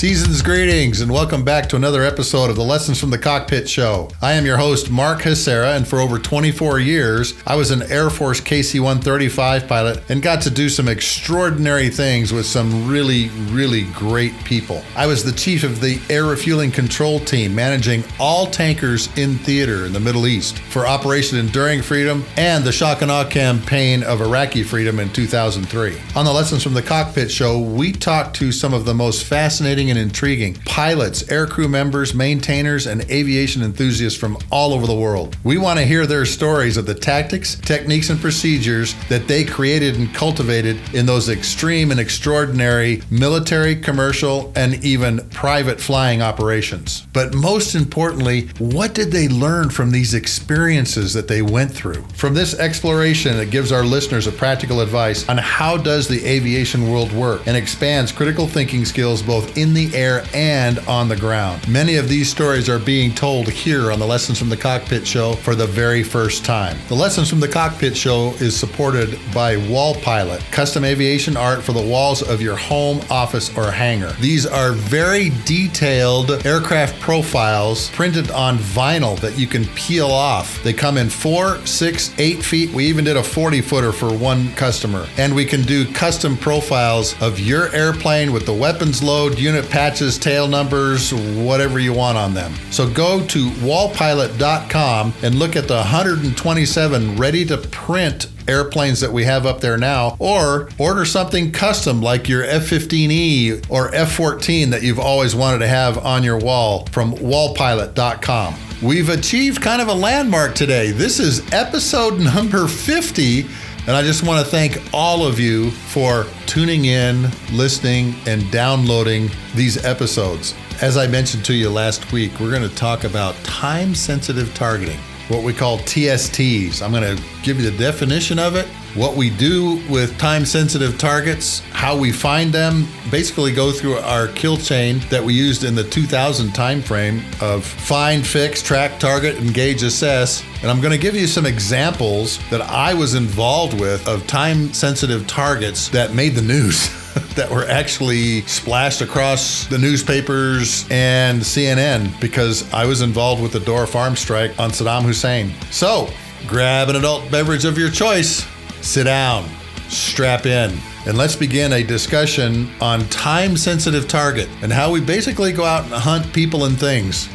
Season's greetings and welcome back to another episode of the Lessons from the Cockpit Show. I am your host, Mark Hasara, and for over 24 years, I was an Air Force KC 135 pilot and got to do some extraordinary things with some really, really great people. I was the chief of the Air Refueling Control Team, managing all tankers in theater in the Middle East for Operation Enduring Freedom and the Shock and Awe campaign of Iraqi Freedom in 2003. On the Lessons from the Cockpit Show, we talked to some of the most fascinating and intriguing pilots, aircrew members, maintainers, and aviation enthusiasts from all over the world. We want to hear their stories of the tactics, techniques, and procedures that they created and cultivated in those extreme and extraordinary military, commercial, and even private flying operations. But most importantly, what did they learn from these experiences that they went through? From this exploration, it gives our listeners a practical advice on how does the aviation world work and expands critical thinking skills both in the air and on the ground. Many of these stories are being told here on the Lessons from the Cockpit show for the very first time. The Lessons from the Cockpit show is supported by Wall Pilot, custom aviation art for the walls of your home, office, or hangar. These are very detailed aircraft profiles printed on vinyl that you can peel off. They come in four, six, eight feet. We even did a 40 footer for one customer. And we can do custom profiles of your airplane with the weapons load, unit patches, tail numbers, whatever you want on them. So go to wallpilot.com and look at the 127 ready to print airplanes that we have up there now, or order something custom like your F 15E or F 14 that you've always wanted to have on your wall from wallpilot.com. We've achieved kind of a landmark today. This is episode number 50. And I just want to thank all of you for tuning in, listening, and downloading these episodes. As I mentioned to you last week, we're going to talk about time sensitive targeting, what we call TSTs. I'm going to give you the definition of it, what we do with time sensitive targets, how we find them, basically go through our kill chain that we used in the 2000 timeframe of find, fix, track, target, engage, assess. And I'm going to give you some examples that I was involved with of time sensitive targets that made the news. that were actually splashed across the newspapers and CNN because I was involved with the Dora Farm strike on Saddam Hussein. So, grab an adult beverage of your choice, sit down, strap in, and let's begin a discussion on time sensitive target and how we basically go out and hunt people and things.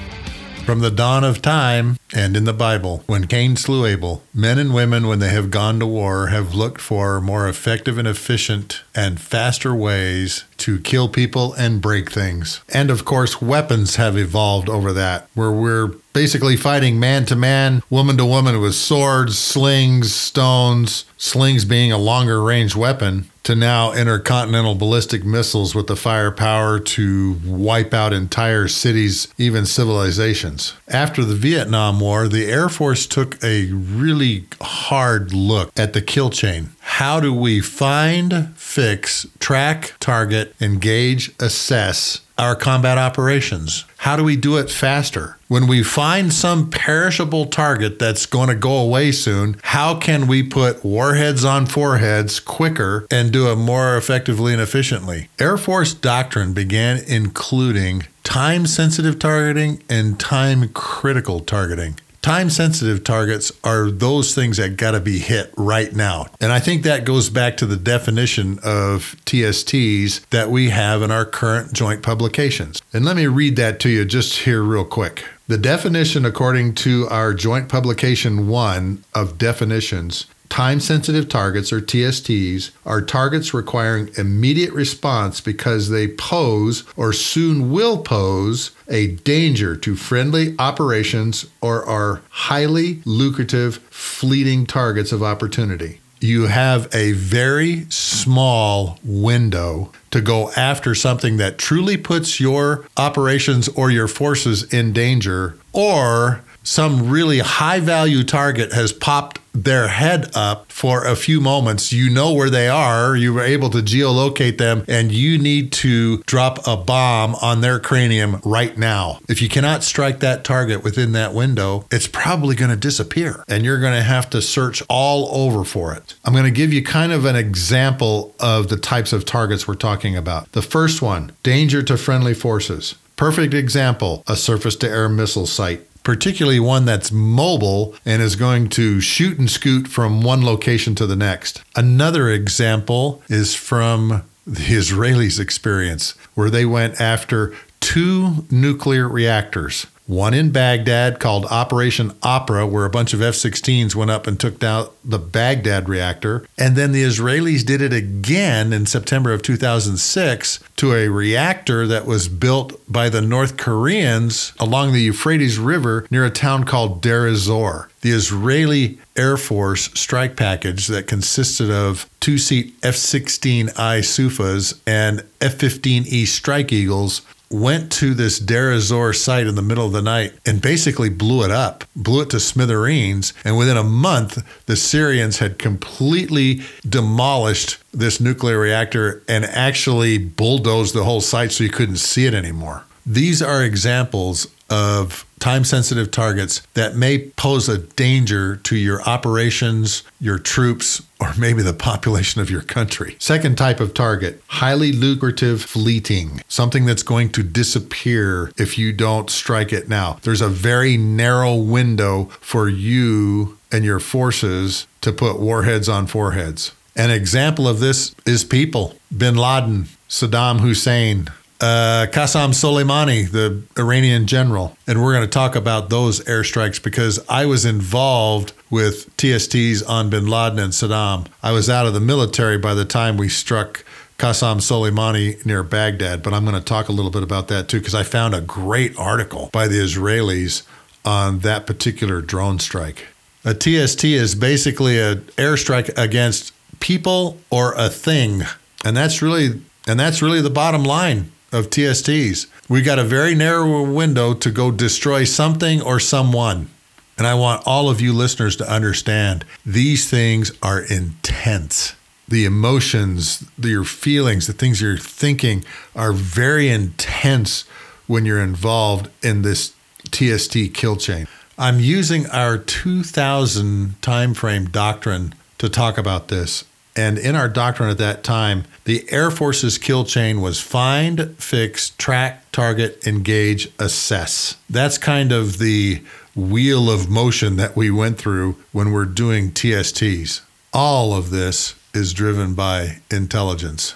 From the dawn of time and in the Bible, when Cain slew Abel, men and women, when they have gone to war, have looked for more effective and efficient and faster ways to kill people and break things. And of course, weapons have evolved over that, where we're basically fighting man to man, woman to woman with swords, slings, stones, slings being a longer range weapon, to now intercontinental ballistic missiles with the firepower to wipe out entire cities, even civilizations. After the Vietnam War, the Air Force took a really hard look at the kill chain. How do we find, fix, track, target, engage, assess our combat operations? How do we do it faster? When we find some perishable target that's going to go away soon, how can we put warheads on foreheads quicker and do it more effectively and efficiently? Air Force doctrine began including time sensitive targeting and time critical targeting. Time sensitive targets are those things that got to be hit right now. And I think that goes back to the definition of TSTs that we have in our current joint publications. And let me read that to you just here, real quick. The definition, according to our joint publication one of definitions, Time sensitive targets, or TSTs, are targets requiring immediate response because they pose or soon will pose a danger to friendly operations or are highly lucrative, fleeting targets of opportunity. You have a very small window to go after something that truly puts your operations or your forces in danger, or some really high value target has popped their head up for a few moments. You know where they are, you were able to geolocate them, and you need to drop a bomb on their cranium right now. If you cannot strike that target within that window, it's probably going to disappear and you're going to have to search all over for it. I'm going to give you kind of an example of the types of targets we're talking about. The first one danger to friendly forces. Perfect example a surface to air missile site particularly one that's mobile and is going to shoot and scoot from one location to the next. Another example is from the Israelis' experience, where they went after two nuclear reactors one in Baghdad called Operation Opera, where a bunch of F 16s went up and took down the Baghdad reactor. And then the Israelis did it again in September of 2006 to a reactor that was built by the North Koreans along the Euphrates River near a town called Deir ez-Zor. The Israeli Air Force strike package that consisted of two seat F 16I Sufas and F 15E Strike Eagles went to this Deir ez-Zor site in the middle of the night and basically blew it up, blew it to smithereens. And within a month, the Syrians had completely demolished this nuclear reactor and actually bulldozed the whole site so you couldn't see it anymore. These are examples of time sensitive targets that may pose a danger to your operations, your troops, or maybe the population of your country. Second type of target highly lucrative fleeting, something that's going to disappear if you don't strike it now. There's a very narrow window for you and your forces to put warheads on foreheads. An example of this is people bin Laden, Saddam Hussein, uh, Qasem Soleimani, the Iranian general. And we're going to talk about those airstrikes because I was involved with TSTs on bin Laden and Saddam. I was out of the military by the time we struck Qasem Soleimani near Baghdad, but I'm going to talk a little bit about that too because I found a great article by the Israelis on that particular drone strike. A TST is basically an airstrike against people or a thing. And that's really and that's really the bottom line of TSTs. We got a very narrow window to go destroy something or someone. And I want all of you listeners to understand these things are intense. The emotions, your feelings, the things you're thinking are very intense when you're involved in this TST kill chain. I'm using our 2000 timeframe doctrine to talk about this. And in our doctrine at that time, the Air Force's kill chain was find, fix, track, target, engage, assess. That's kind of the wheel of motion that we went through when we're doing TSTs. All of this is driven by intelligence.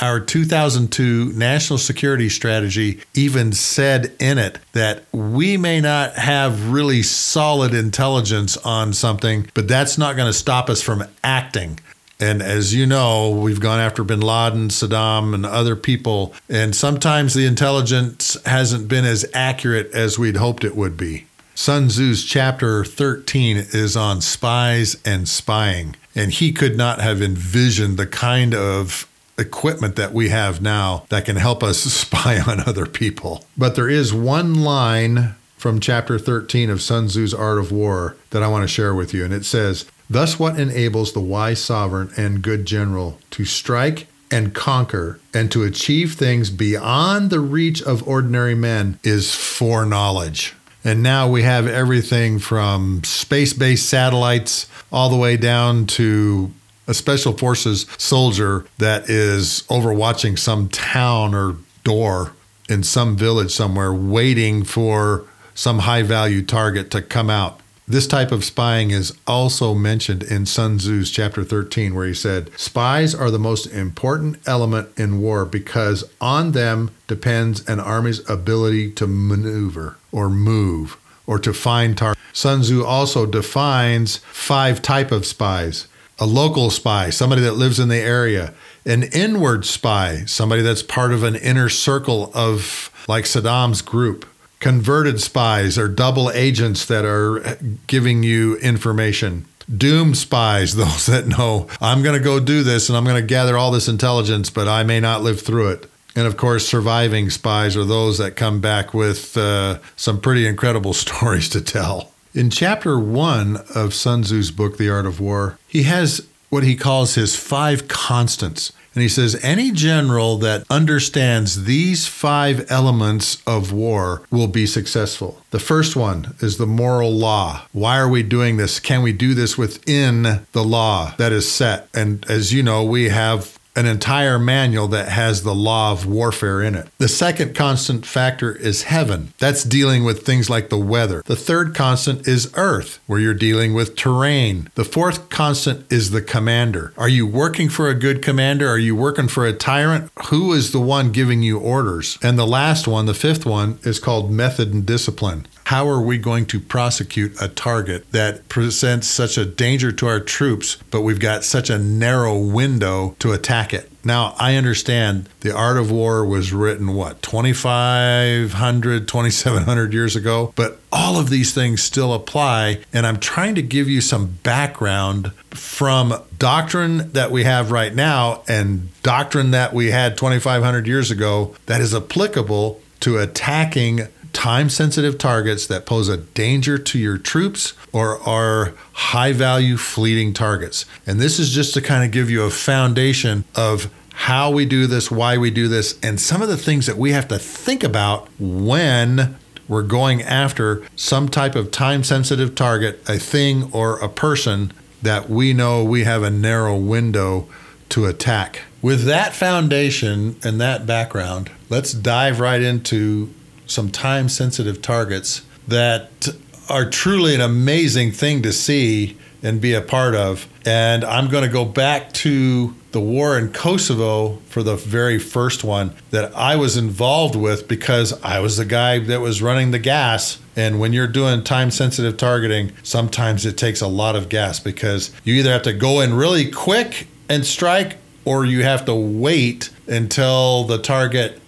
Our 2002 National Security Strategy even said in it that we may not have really solid intelligence on something, but that's not going to stop us from acting. And as you know, we've gone after bin Laden, Saddam, and other people. And sometimes the intelligence hasn't been as accurate as we'd hoped it would be. Sun Tzu's chapter 13 is on spies and spying. And he could not have envisioned the kind of equipment that we have now that can help us spy on other people. But there is one line from chapter 13 of Sun Tzu's Art of War that I want to share with you. And it says, Thus, what enables the wise sovereign and good general to strike and conquer and to achieve things beyond the reach of ordinary men is foreknowledge. And now we have everything from space based satellites all the way down to a special forces soldier that is overwatching some town or door in some village somewhere, waiting for some high value target to come out. This type of spying is also mentioned in Sun Tzu's chapter 13, where he said, Spies are the most important element in war because on them depends an army's ability to maneuver or move or to find targets. Sun Tzu also defines five type of spies. A local spy, somebody that lives in the area. An inward spy, somebody that's part of an inner circle of like Saddam's group converted spies or double agents that are giving you information. Doom spies, those that know, I'm going to go do this and I'm going to gather all this intelligence, but I may not live through it. And of course, surviving spies are those that come back with uh, some pretty incredible stories to tell. In chapter one of Sun Tzu's book, The Art of War, he has what he calls his five constants. And he says any general that understands these five elements of war will be successful. The first one is the moral law. Why are we doing this? Can we do this within the law that is set? And as you know, we have an entire manual that has the law of warfare in it. The second constant factor is heaven. That's dealing with things like the weather. The third constant is earth, where you're dealing with terrain. The fourth constant is the commander. Are you working for a good commander? Are you working for a tyrant? Who is the one giving you orders? And the last one, the fifth one, is called method and discipline how are we going to prosecute a target that presents such a danger to our troops, but we've got such a narrow window to attack it? Now, I understand the art of war was written, what, 2,500, 2,700 years ago? But all of these things still apply. And I'm trying to give you some background from doctrine that we have right now and doctrine that we had 2,500 years ago that is applicable to attacking time sensitive targets that pose a danger to your troops or are high value fleeting targets. And this is just to kind of give you a foundation of how we do this, why we do this, and some of the things that we have to think about when we're going after some type of time sensitive target, a thing or a person that we know we have a narrow window to attack. With that foundation and that background, let's dive right into some time sensitive targets that are truly an amazing thing to see and be a part of. And I'm going to go back to the war in Kosovo for the very first one that I was involved with because I was the guy that was running the gas. And when you're doing time sensitive targeting, sometimes it takes a lot of gas because you either have to go in really quick and strike or you have to wait until the target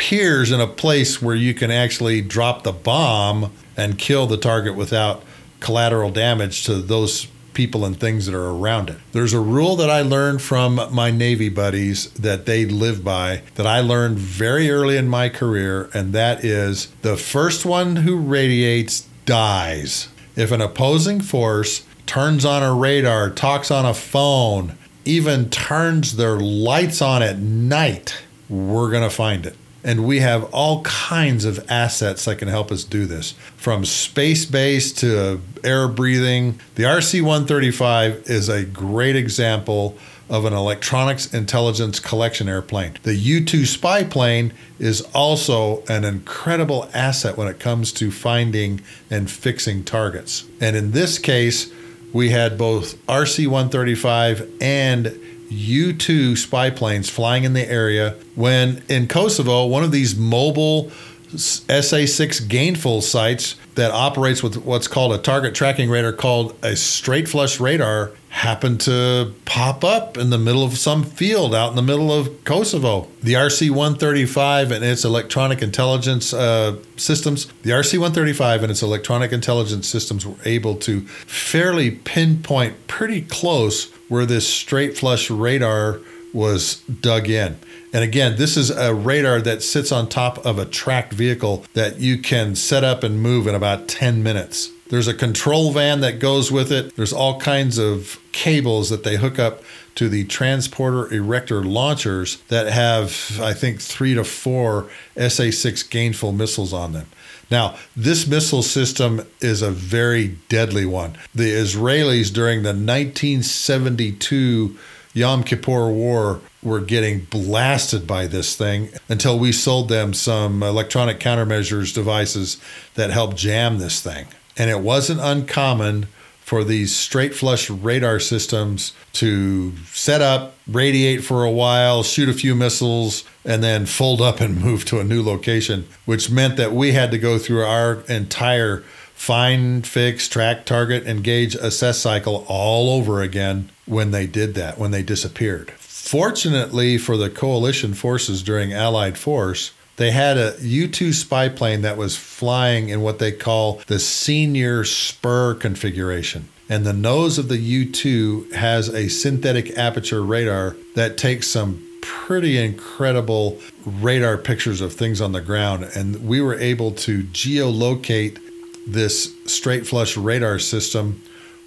appears in a place where you can actually drop the bomb and kill the target without collateral damage to those people and things that are around it. There's a rule that I learned from my Navy buddies that they live by that I learned very early in my career, and that is the first one who radiates dies. If an opposing force turns on a radar, talks on a phone, even turns their lights on at night, we're going to find it. And we have all kinds of assets that can help us do this, from space based to air breathing. The RC 135 is a great example of an electronics intelligence collection airplane. The U 2 spy plane is also an incredible asset when it comes to finding and fixing targets. And in this case, we had both RC 135 and U 2 spy planes flying in the area when in Kosovo, one of these mobile SA 6 gainful sites that operates with what's called a target tracking radar called a straight flush radar happened to pop up in the middle of some field out in the middle of Kosovo. The RC 135 and its electronic intelligence uh, systems, the RC 135 and its electronic intelligence systems were able to fairly pinpoint pretty close where this straight flush radar was dug in. And again, this is a radar that sits on top of a tracked vehicle that you can set up and move in about 10 minutes. There's a control van that goes with it. There's all kinds of cables that they hook up to the transporter erector launchers that have, I think, three to four SA 6 gainful missiles on them. Now, this missile system is a very deadly one. The Israelis during the 1972 Yom Kippur War were getting blasted by this thing until we sold them some electronic countermeasures devices that helped jam this thing. And it wasn't uncommon for these straight flush radar systems to set up, radiate for a while, shoot a few missiles, and then fold up and move to a new location, which meant that we had to go through our entire find, fix, track, target, engage, assess cycle all over again when they did that, when they disappeared. Fortunately for the coalition forces during Allied force, they had a U 2 spy plane that was flying in what they call the senior spur configuration. And the nose of the U 2 has a synthetic aperture radar that takes some pretty incredible radar pictures of things on the ground. And we were able to geolocate this straight flush radar system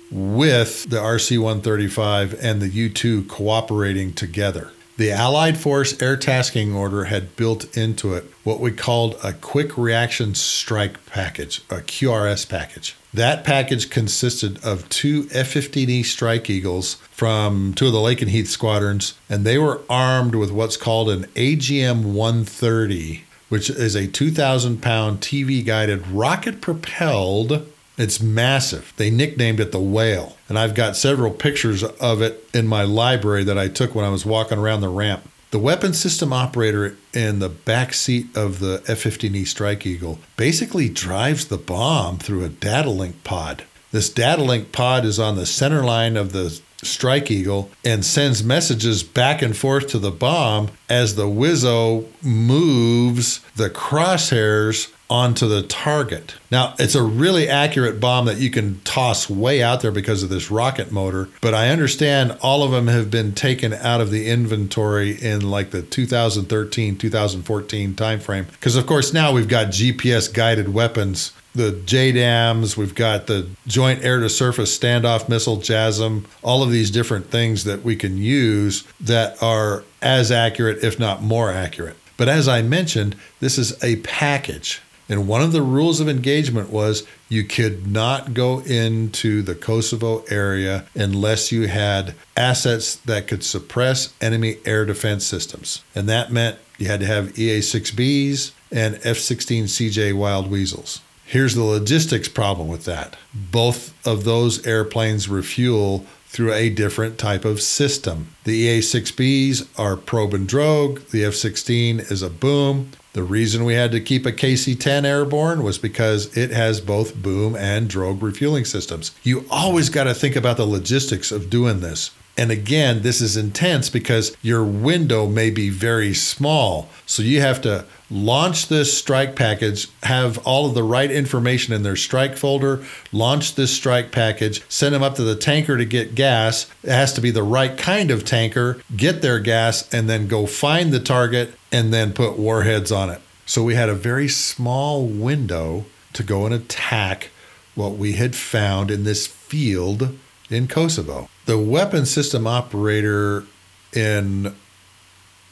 with the RC 135 and the U 2 cooperating together. The Allied Force Air Tasking Order had built into it what we called a Quick Reaction Strike Package, a QRS package. That package consisted of two F 15E Strike Eagles from two of the Lakenheath squadrons, and they were armed with what's called an AGM 130, which is a 2,000 pound TV guided rocket propelled it's massive. They nicknamed it the whale. And I've got several pictures of it in my library that I took when I was walking around the ramp. The weapon system operator in the back seat of the F 15E Strike Eagle basically drives the bomb through a data link pod. This data link pod is on the center line of the Strike Eagle and sends messages back and forth to the bomb as the Wizzo moves the crosshairs onto the target. Now, it's a really accurate bomb that you can toss way out there because of this rocket motor, but I understand all of them have been taken out of the inventory in like the 2013 2014 timeframe. Because, of course, now we've got GPS guided weapons. The JDAMs, we've got the Joint Air to Surface Standoff Missile, JASSM, all of these different things that we can use that are as accurate, if not more accurate. But as I mentioned, this is a package. And one of the rules of engagement was you could not go into the Kosovo area unless you had assets that could suppress enemy air defense systems. And that meant you had to have EA 6Bs and F 16 CJ Wild Weasels. Here's the logistics problem with that both of those airplanes refuel through a different type of system. The EA 6Bs are probe and drogue, the F 16 is a boom, the reason we had to keep a KC 10 airborne was because it has both boom and drogue refueling systems. You always got to think about the logistics of doing this. And again, this is intense because your window may be very small. So you have to launch this strike package, have all of the right information in their strike folder, launch this strike package, send them up to the tanker to get gas. It has to be the right kind of tanker, get their gas, and then go find the target and then put warheads on it. So we had a very small window to go and attack what we had found in this field in Kosovo. The weapon system operator in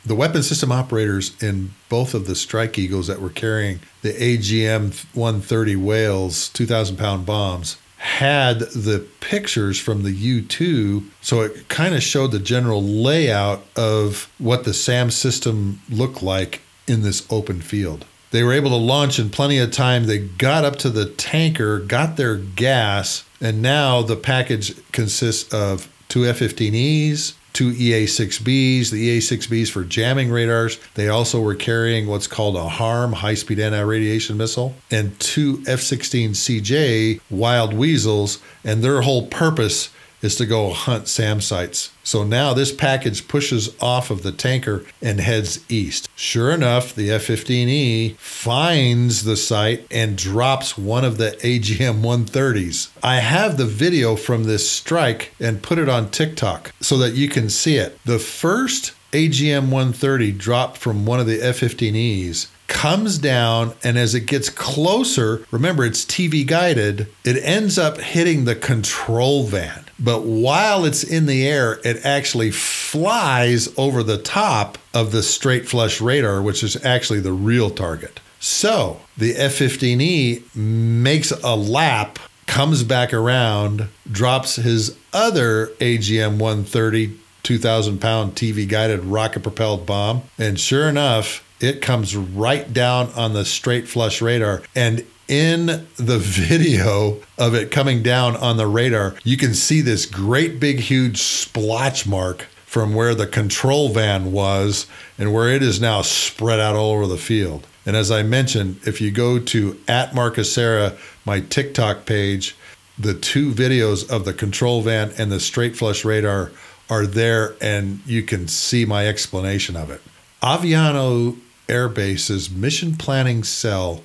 the weapon system operators in both of the Strike Eagles that were carrying the AGM 130 Whales 2,000 pound bombs had the pictures from the U 2. So it kind of showed the general layout of what the SAM system looked like in this open field. They were able to launch in plenty of time. They got up to the tanker, got their gas, and now the package consists of two F 15Es, two EA6Bs, the EA6Bs for jamming radars. They also were carrying what's called a HARM, high speed anti radiation missile, and two F 16CJ wild weasels. And their whole purpose is to go hunt SAM sites. So now this package pushes off of the tanker and heads east. Sure enough, the F 15E finds the site and drops one of the AGM 130s. I have the video from this strike and put it on TikTok so that you can see it. The first AGM 130 dropped from one of the F 15Es comes down, and as it gets closer, remember it's TV guided, it ends up hitting the control van. But while it's in the air, it actually flies over the top of the straight flush radar, which is actually the real target. So the F 15E makes a lap, comes back around, drops his other AGM 130 2,000 pound TV guided rocket propelled bomb. And sure enough, it comes right down on the straight flush radar. And in the video of it coming down on the radar, you can see this great big, huge splotch mark from where the control van was and where it is now spread out all over the field. And as I mentioned, if you go to at Mark Hasara, my TikTok page, the two videos of the control van and the straight flush radar are there, and you can see my explanation of it. Aviano Air Base's mission planning cell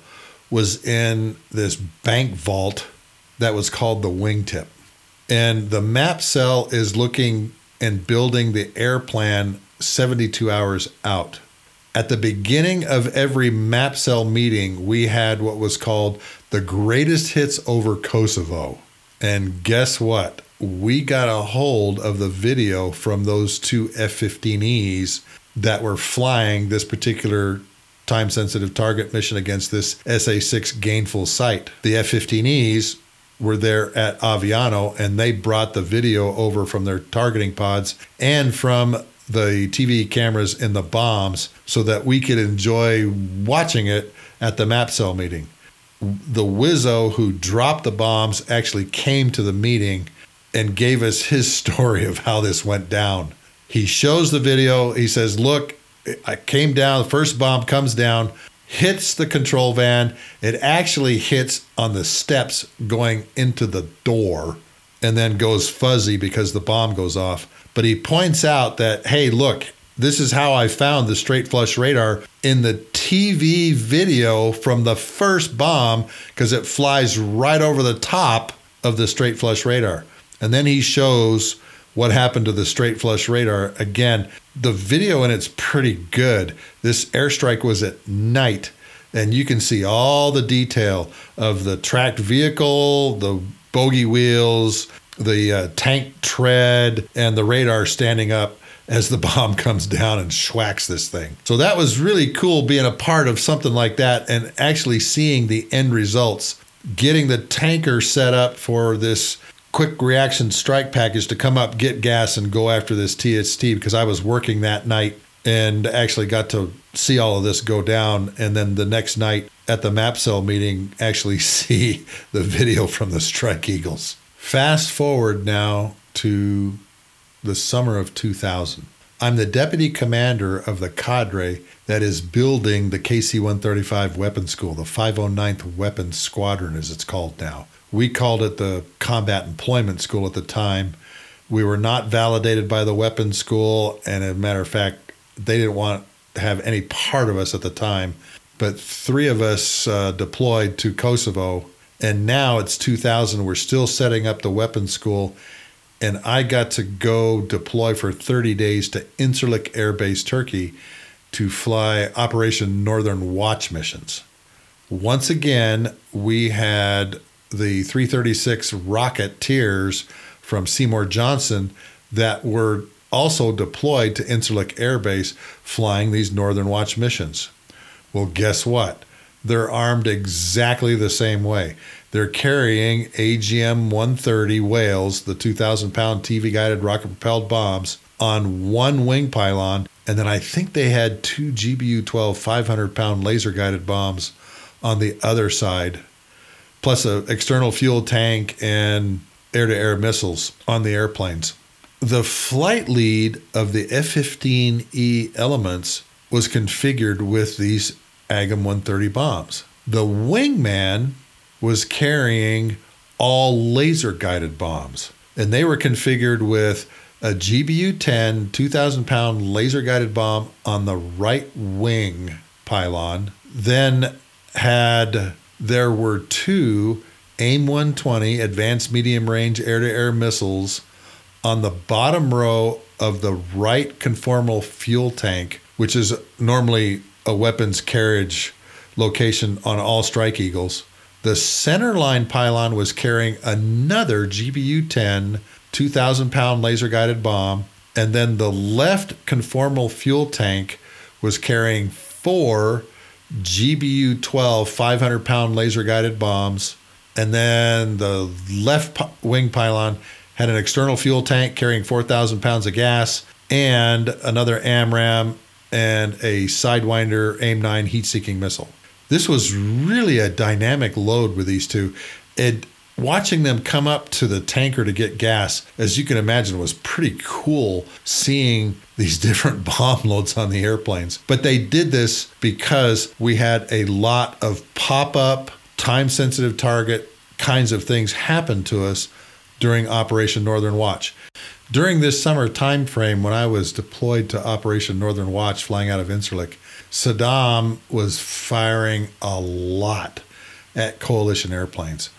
was in this bank vault that was called the wingtip. And the map cell is looking and building the air plan 72 hours out. At the beginning of every map cell meeting, we had what was called the greatest hits over Kosovo. And guess what? We got a hold of the video from those two F 15Es that were flying this particular time sensitive target mission against this SA 6 gainful site. The F 15Es were there at Aviano and they brought the video over from their targeting pods and from the TV cameras in the bombs so that we could enjoy watching it at the map cell meeting. The Wizzo who dropped the bombs actually came to the meeting and gave us his story of how this went down. He shows the video. He says, Look, I came down, the first bomb comes down, hits the control van. It actually hits on the steps going into the door and then goes fuzzy because the bomb goes off. But he points out that, hey, look, this is how I found the straight flush radar in the TV video from the first bomb because it flies right over the top of the straight flush radar. And then he shows what happened to the straight flush radar. Again, the video in it's pretty good. This airstrike was at night, and you can see all the detail of the tracked vehicle, the bogey wheels, the uh, tank tread, and the radar standing up as the bomb comes down and schwacks this thing. So that was really cool being a part of something like that and actually seeing the end results. Getting the tanker set up for this quick reaction strike package to come up, get gas, and go after this TST because I was working that night and actually got to see all of this go down. And then the next night at the map cell meeting, actually see the video from the Strike Eagles. Fast forward now to the summer of 2000. I'm the deputy commander of the cadre that is building the KC 135 Weapons School, the 509th Weapons Squadron, as it's called now. We called it the Combat Employment School at the time. We were not validated by the weapons school, and as a matter of fact, they didn't want to have any part of us at the time. But three of us uh, deployed to Kosovo, and now it's 2000. We're still setting up the weapons school, and I got to go deploy for 30 days to Incirlik Air Base, Turkey, to fly Operation Northern Watch missions. Once again, we had the 336 Rocketeers from Seymour Johnson that were also deployed to Incirlik Air Base flying these Northern Watch missions. Well, guess what? They're armed exactly the same way. They're carrying AGM 130 Whales, the 2,000 pound TV guided rocket propelled bombs, on one wing pylon. And then I think they had two GBU 12 500 pound laser guided bombs on the other side plus an external fuel tank and air to air missiles on the airplanes. The flight lead of the F 15E elements was configured with these AGM 130 bombs. The wingman was carrying all laser guided bombs, and they were configured with a GBU 10 2,000 pound laser guided bomb on the right wing pylon, then had there were two AIM 120 advanced medium range air to air missiles on the bottom row of the right conformal fuel tank, which is normally a weapons carriage location on all Strike Eagles. The centerline pylon was carrying another GBU 10 2,000 pound laser guided bomb, and then the left conformal fuel tank was carrying four GBU 12 500 pound laser guided bombs. And then the left wing pylon had an external fuel tank carrying 4,000 pounds of gas and another AMRAAM and a Sidewinder AIM 9 heat seeking missile. This was really a dynamic load with these two. It watching them come up to the tanker to get gas, as you can imagine, was pretty cool seeing these different bomb loads on the airplanes. But they did this because we had a lot of pop up, time sensitive target kinds of things happen to us during Operation Northern Watch. During this summer time frame, when I was deployed to Operation Northern Watch flying out of Incirlik, Saddam was firing a lot at coalition airplanes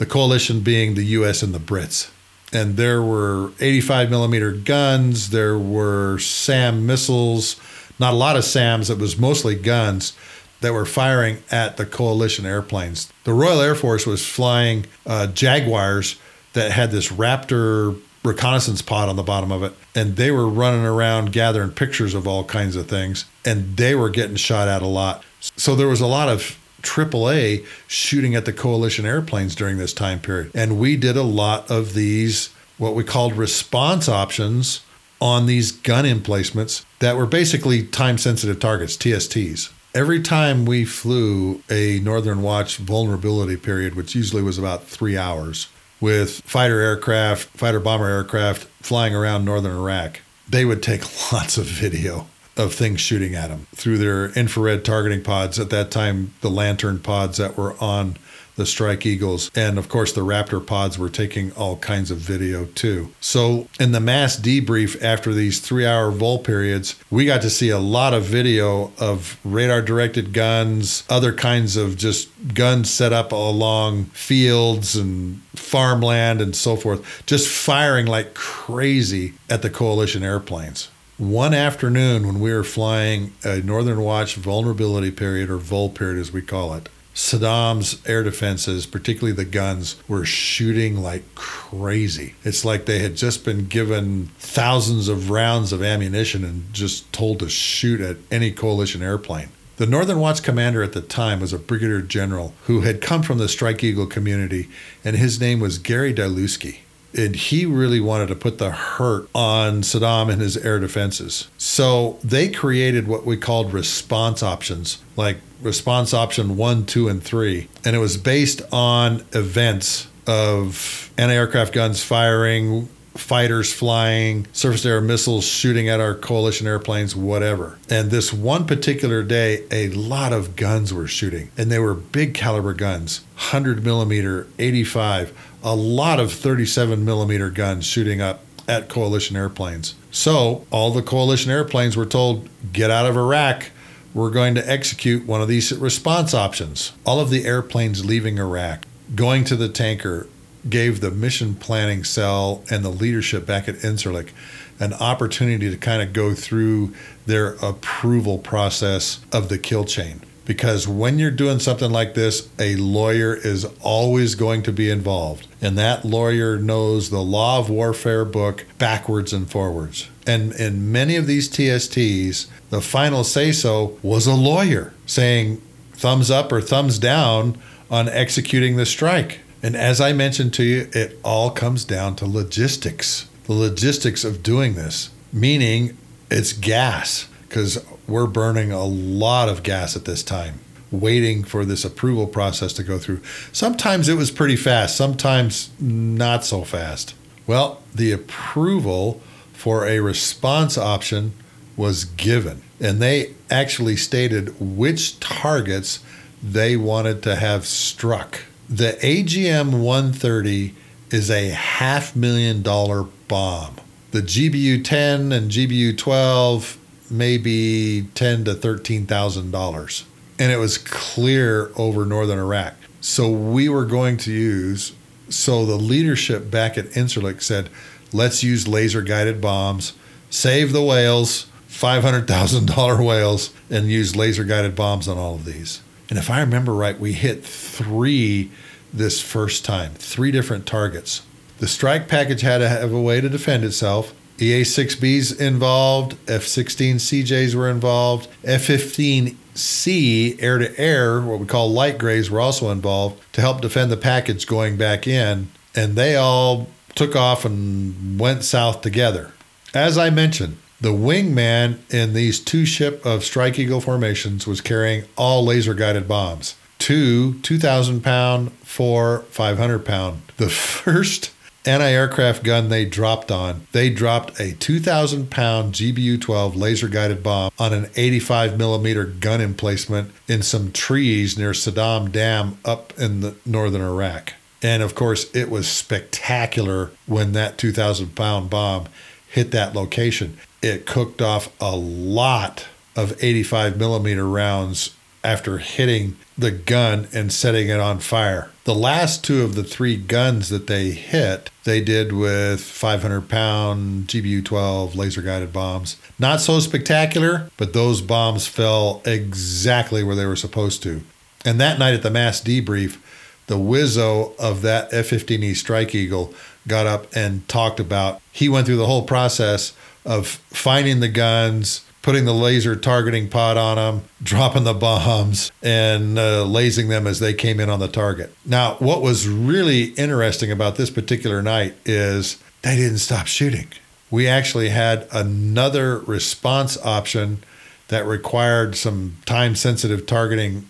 the coalition being the U.S. and the Brits. And there were 85 millimeter guns, there were SAM missiles, not a lot of SAMs, it was mostly guns. that were firing at the coalition airplanes. The Royal Air Force was flying uh, Jaguars that had this Raptor reconnaissance pod on the bottom of it, and they were running around gathering pictures of all kinds of things, and they were getting shot at a lot. So there was a lot of AAA shooting at the coalition airplanes during this time period. And we did a lot of these, what we called response options on these gun emplacements that were basically time sensitive targets, TSTs. Every time we flew a Northern Watch vulnerability period, which usually was about three hours, with fighter aircraft, fighter bomber aircraft flying around northern Iraq, they would take lots of video of things shooting at them through their infrared targeting pods. At that time, the LANTIRN pods that were on the Strike Eagles. And of course, the Raptor pods were taking all kinds of video too. So, in the mass debrief after these three hour vol periods, we got to see a lot of video of radar directed guns, other kinds of just guns set up along fields and farmland and so forth, just firing like crazy at the coalition airplanes one afternoon when we were flying a Northern Watch vulnerability period, or VOL period as we call it, Saddam's air defenses, particularly the guns, were shooting like crazy. It's like they had just been given thousands of rounds of ammunition and just told to shoot at any coalition airplane. The Northern Watch commander at the time was a brigadier general who had come from the Strike Eagle community, and his name was Gary Dylewski and he really wanted to put the hurt on Saddam and his air defenses. So they created what we called response options, like response option one, two, and three. And it was based on events of anti aircraft guns firing, fighters flying, surface air missiles shooting at our coalition airplanes, whatever. And this one particular day, a lot of guns were shooting, and they were big caliber guns 100 millimeter, 85 a lot of 37 millimeter guns shooting up at coalition airplanes. So all the coalition airplanes were told, get out of Iraq. We're going to execute one of these response options. All of the airplanes leaving Iraq, going to the tanker, gave the mission planning cell and the leadership back at Incirlik an opportunity to kind of go through their approval process of the kill chain because when you're doing something like this, a lawyer is always going to be involved. And that lawyer knows the law of warfare book backwards and forwards. And in many of these TSTs, the final say so was a lawyer saying thumbs up or thumbs down on executing the strike. And as I mentioned to you, it all comes down to logistics the logistics of doing this, meaning it's gas because we're burning a lot of gas at this time, waiting for this approval process to go through. Sometimes it was pretty fast, sometimes not so fast. Well, the approval for a response option was given, and they actually stated which targets they wanted to have struck. The AGM 130 is a half million dollar bomb. The GBU 10 and GBU 12 maybe ten to thirteen thousand dollars, and it was clear over northern Iraq. So we were going to use. So the leadership back at Incirlik said, "Let's use laser guided bombs, save the whales, five hundred thousand dollar whales, and use laser guided bombs on all of these." And if I remember right, we hit three this first time, three different targets. The strike package had to have a way to defend itself. EA 6Bs involved, F 16 CJs were involved, F 15C air to air, what we call light grays, were also involved to help defend the package going back in. And they all took off and went south together. As I mentioned, the wingman in these two ship of Strike Eagle formations was carrying all laser guided bombs two 2,000 pound, four 500 pound. The first anti aircraft gun they dropped on, they dropped a 2,000 pound GBU 12 laser guided bomb on an 85 millimeter gun emplacement in some trees near Saddam Dam up in the northern Iraq. And of course, it was spectacular when that 2,000 pound bomb hit that location. It cooked off a lot of 85 millimeter rounds after hitting the gun and setting it on fire. The last two of the three guns that they hit, they did with 500 pound GBU 12 laser guided bombs. Not so spectacular, but those bombs fell exactly where they were supposed to. And that night at the mass debrief, the Wizzo of that F 15E Strike Eagle got up and talked about he went through the whole process of finding the guns, putting the laser targeting pod on them, dropping the bombs, and uh, lasing them as they came in on the target. Now, what was really interesting about this particular night is they didn't stop shooting. We actually had another response option that required some time sensitive targeting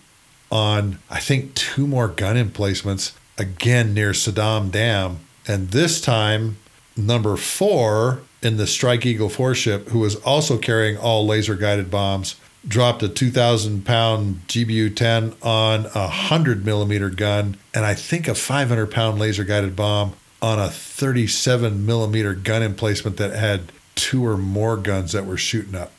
on, I think, two more gun emplacements, again near Saddam Dam. And this time, number four in the Strike Eagle 4 ship, who was also carrying all laser guided bombs, dropped a 2,000 pound GBU 10 on a 100 millimeter gun, and I think a 500 pound laser guided bomb on a 37 millimeter gun emplacement that had two or more guns that were shooting up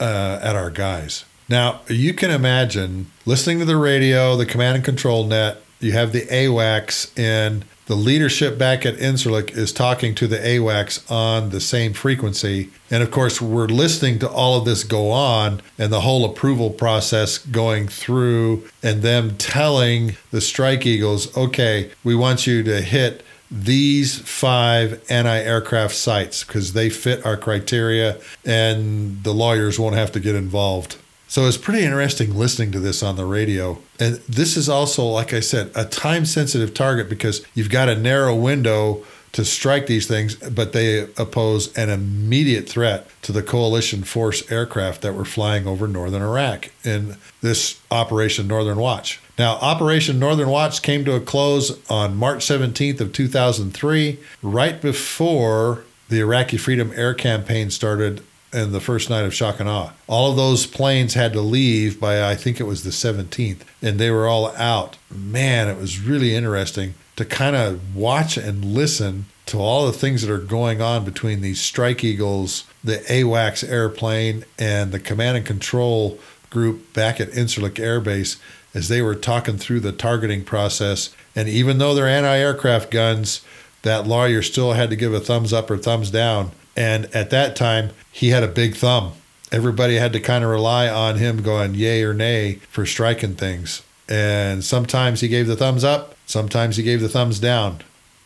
uh, at our guys. Now, you can imagine listening to the radio, the command and control net, you have the AWACS in the leadership back at Incirlik is talking to the AWACS on the same frequency. And of course, we're listening to all of this go on and the whole approval process going through, and them telling the Strike Eagles, okay, we want you to hit these five anti aircraft sites because they fit our criteria and the lawyers won't have to get involved. So it's pretty interesting listening to this on the radio. And this is also, like I said, a time sensitive target because you've got a narrow window to strike these things, but they oppose an immediate threat to the coalition force aircraft that were flying over northern Iraq in this Operation Northern Watch. Now, Operation Northern Watch came to a close on March 17th of 2003, right before the Iraqi Freedom Air Campaign started and the first night of shock and awe. All of those planes had to leave by I think it was the 17th, and they were all out. Man, it was really interesting to kind of watch and listen to all the things that are going on between these Strike Eagles, the AWACS airplane, and the command and control group back at Incirlik Air Base as they were talking through the targeting process. And even though they're anti aircraft guns, that lawyer still had to give a thumbs up or thumbs down and at that time, he had a big thumb. Everybody had to kind of rely on him going yay or nay for striking things. And sometimes he gave the thumbs up, sometimes he gave the thumbs down.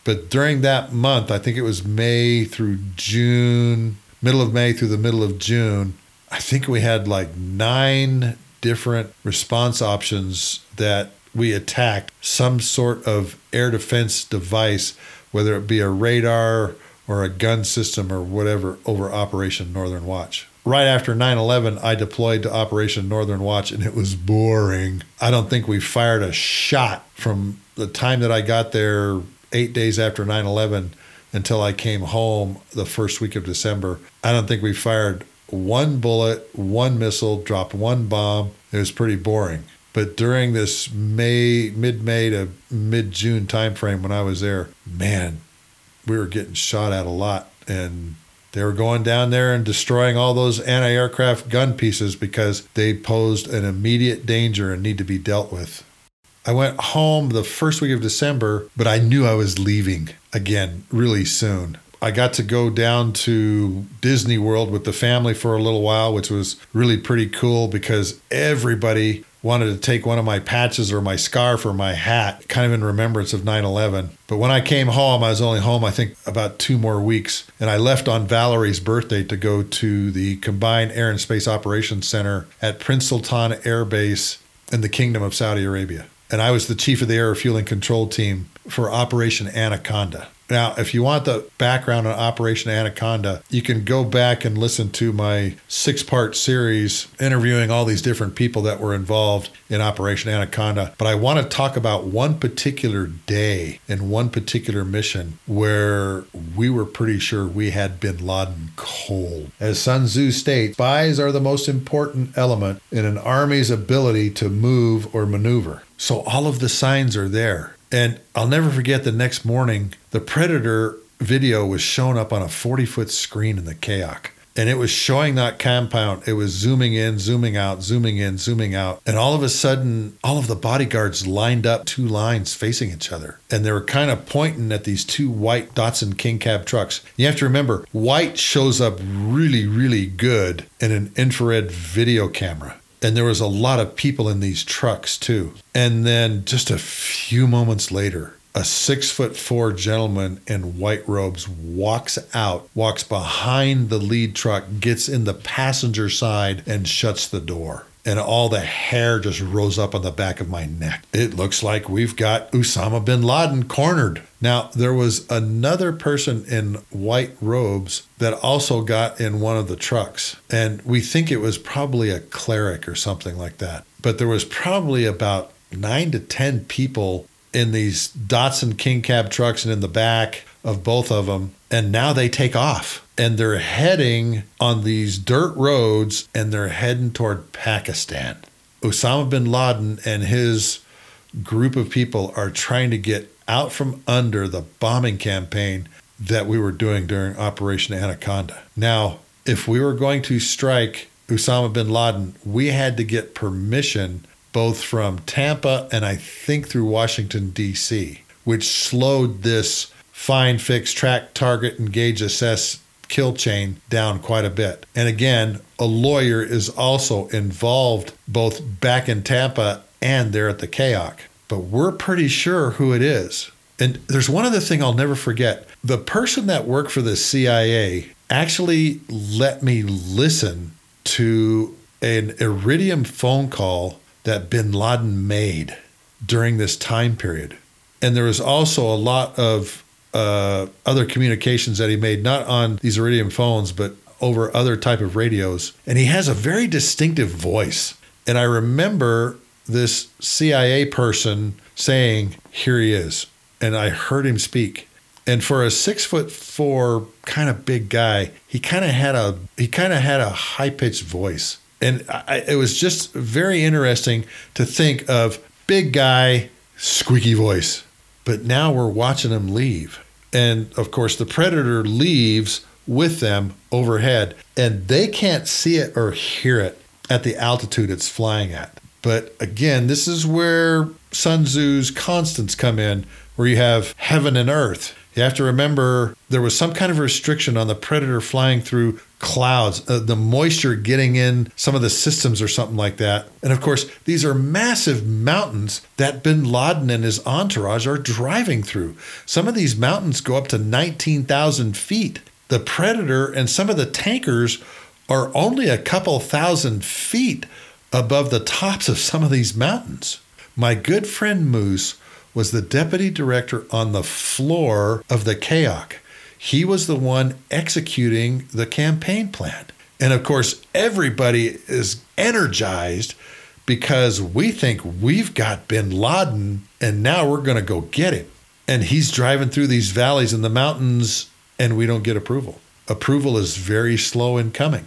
But during that month, I think it was May through June, middle of May through the middle of June, I think we had like nine different response options that we attacked some sort of air defense device, whether it be a radar or a gun system or whatever over Operation Northern Watch. Right after 9 11, I deployed to Operation Northern Watch and it was boring. I don't think we fired a shot from the time that I got there eight days after 9 11 until I came home the first week of December. I don't think we fired one bullet, one missile, dropped one bomb. It was pretty boring. But during this May, mid May to mid June timeframe when I was there, man, we were getting shot at a lot and they were going down there and destroying all those anti-aircraft gun pieces because they posed an immediate danger and need to be dealt with. I went home the first week of December, but I knew I was leaving again really soon. I got to go down to Disney World with the family for a little while, which was really pretty cool because everybody wanted to take one of my patches or my scarf or my hat, kind of in remembrance of 9 11. But when I came home, I was only home, I think, about two more weeks. And I left on Valerie's birthday to go to the Combined Air and Space Operations Center at Prince Sultan Air Base in the Kingdom of Saudi Arabia. And I was the chief of the air refueling control team for Operation Anaconda. Now, if you want the background on Operation Anaconda, you can go back and listen to my six part series interviewing all these different people that were involved in Operation Anaconda. But I want to talk about one particular day and one particular mission where we were pretty sure we had bin Laden cold. As Sun Tzu states, spies are the most important element in an army's ability to move or maneuver. So all of the signs are there. And I'll never forget the next morning, the Predator video was shown up on a 40 foot screen in the KAOC. and it was showing that compound. It was zooming in, zooming out, zooming in, zooming out. And all of a sudden, all of the bodyguards lined up two lines facing each other. And they were kind of pointing at these two white Datsun King Cab trucks. You have to remember, white shows up really, really good in an infrared video camera. And there was a lot of people in these trucks too. And then just a few moments later, a six foot four gentleman in white robes walks out, walks behind the lead truck, gets in the passenger side, and shuts the door. And all the hair just rose up on the back of my neck. It looks like we've got Osama bin Laden cornered. Now, there was another person in white robes that also got in one of the trucks. And we think it was probably a cleric or something like that. But there was probably about nine to 10 people in these Datsun King Cab trucks and in the back of both of them. And now they take off and they're heading on these dirt roads and they're heading toward Pakistan. Osama bin Laden and his group of people are trying to get out from under the bombing campaign that we were doing during Operation Anaconda. Now, if we were going to strike Osama bin Laden, we had to get permission both from Tampa and I think through Washington, D.C., which slowed this find, fix, track, target, engage, assess, kill chain down quite a bit. And again, a lawyer is also involved both back in Tampa and there at the KAOC. But we're pretty sure who it is. And there's one other thing I'll never forget. The person that worked for the CIA actually let me listen to an Iridium phone call that bin Laden made during this time period. And there was also a lot of uh, other communications that he made, not on these Iridium phones, but over other type of radios. And he has a very distinctive voice. And I remember this CIA person saying, "Here he is," and I heard him speak. And for a six foot four kind of big guy, he kind of had a he kind of had a high pitched voice. And I, it was just very interesting to think of big guy, squeaky voice. But now we're watching them leave. And of course, the predator leaves with them overhead, and they can't see it or hear it at the altitude it's flying at. But again, this is where Sun Tzu's constants come in, where you have heaven and earth. You have to remember there was some kind of restriction on the predator flying through clouds, uh, the moisture getting in some of the systems or something like that. And of course, these are massive mountains that bin Laden and his entourage are driving through. Some of these mountains go up to 19,000 feet. The Predator and some of the tankers are only a couple thousand feet above the tops of some of these mountains. My good friend Moose was the deputy director on the floor of the KAOC he was the one executing the campaign plan. And of course, everybody is energized because we think we've got bin Laden and now we're going to go get him. And he's driving through these valleys and the mountains and we don't get approval. Approval is very slow in coming.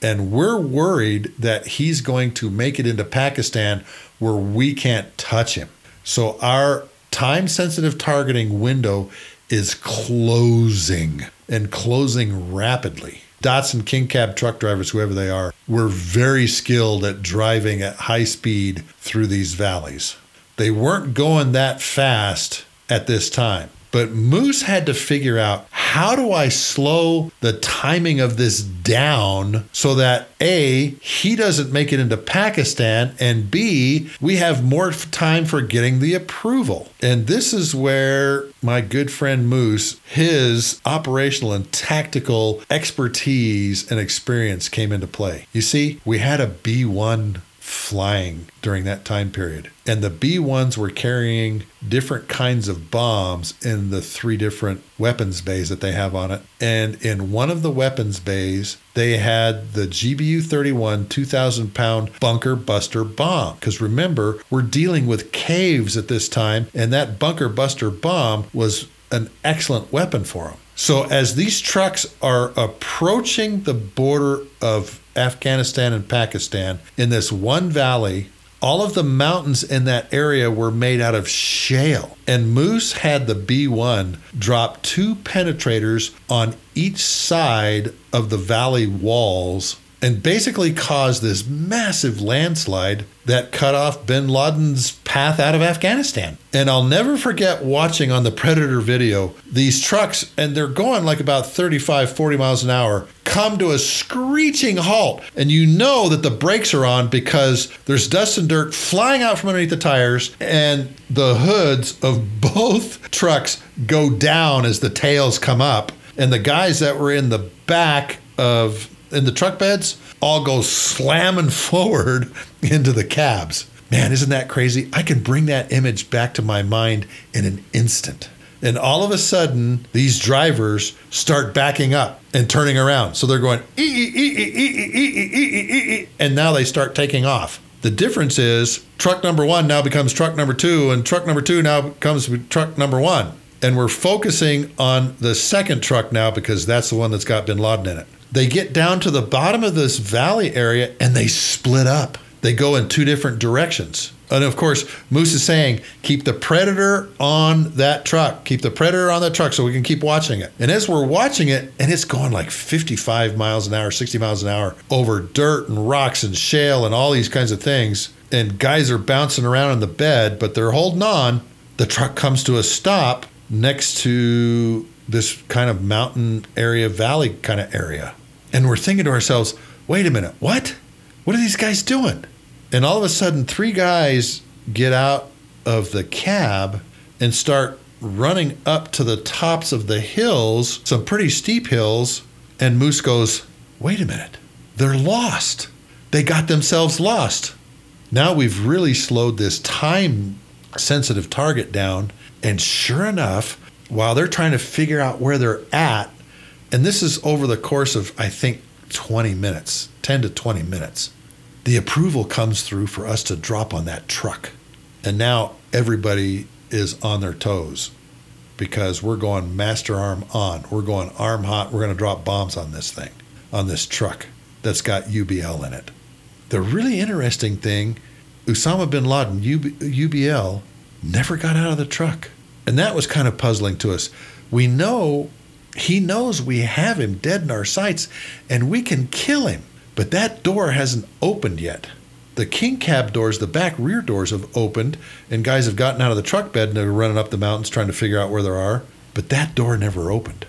And we're worried that he's going to make it into Pakistan where we can't touch him. So our time sensitive targeting window is closing and closing rapidly. Datsun King Cab truck drivers, whoever they are, were very skilled at driving at high speed through these valleys. They weren't going that fast at this time. But Moose had to figure out how do I slow the timing of this down so that A, he doesn't make it into Pakistan, and B, we have more time for getting the approval. And this is where my good friend Moose, his operational and tactical expertise and experience came into play. You see, we had a B 1 flying during that time period. And the B 1s were carrying different kinds of bombs in the three different weapons bays that they have on it. And in one of the weapons bays, they had the GBU 31 2,000 pound bunker buster bomb. Because remember, we're dealing with caves at this time, and that bunker buster bomb was an excellent weapon for them. So, as these trucks are approaching the border of Afghanistan and Pakistan in this one valley all of the mountains in that area were made out of shale. And Moose had the B1 drop two penetrators on each side of the valley walls and basically caused this massive landslide that cut off bin Laden's path out of Afghanistan. And I'll never forget watching on the Predator video these trucks, and they're going like about 35, 40 miles an hour, come to a screeching halt. And you know that the brakes are on because there's dust and dirt flying out from underneath the tires, and the hoods of both trucks go down as the tails come up. And the guys that were in the back of in the truck beds all go slamming forward into the cabs. Man, isn't that crazy? I can bring that image back to my mind in an instant. And all of a sudden, these drivers start backing up and turning around. So they're going, and now they start taking off. The difference is truck number one now becomes truck number two, and truck number two now becomes truck number one. And we're focusing on the second truck now because that's the one that's got bin Laden in it. They get down to the bottom of this valley area and they split up. They go in two different directions. And of course, Moose is saying, keep the predator on that truck. Keep the predator on that truck so we can keep watching it. And as we're watching it, and it's going like 55 miles an hour, 60 miles an hour over dirt and rocks and shale and all these kinds of things. And guys are bouncing around in the bed, but they're holding on. The truck comes to a stop next to this kind of mountain area, valley kind of area. And we're thinking to ourselves, wait a minute, what? What are these guys doing? And all of a sudden, three guys get out of the cab and start running up to the tops of the hills, some pretty steep hills. And Moose goes, wait a minute, they're lost. They got themselves lost. Now we've really slowed this time sensitive target down. And sure enough, while they're trying to figure out where they're at, and this is over the course of, I think, 20 minutes, 10 to 20 minutes. The approval comes through for us to drop on that truck. And now everybody is on their toes because we're going master arm on. We're going arm hot. We're going to drop bombs on this thing, on this truck that's got UBL in it. The really interesting thing Osama bin Laden, UBL, never got out of the truck. And that was kind of puzzling to us. We know he knows we have him dead in our sights and we can kill him. But that door hasn't opened yet. The king cab doors, the back rear doors have opened, and guys have gotten out of the truck bed and are running up the mountains trying to figure out where they are. But that door never opened.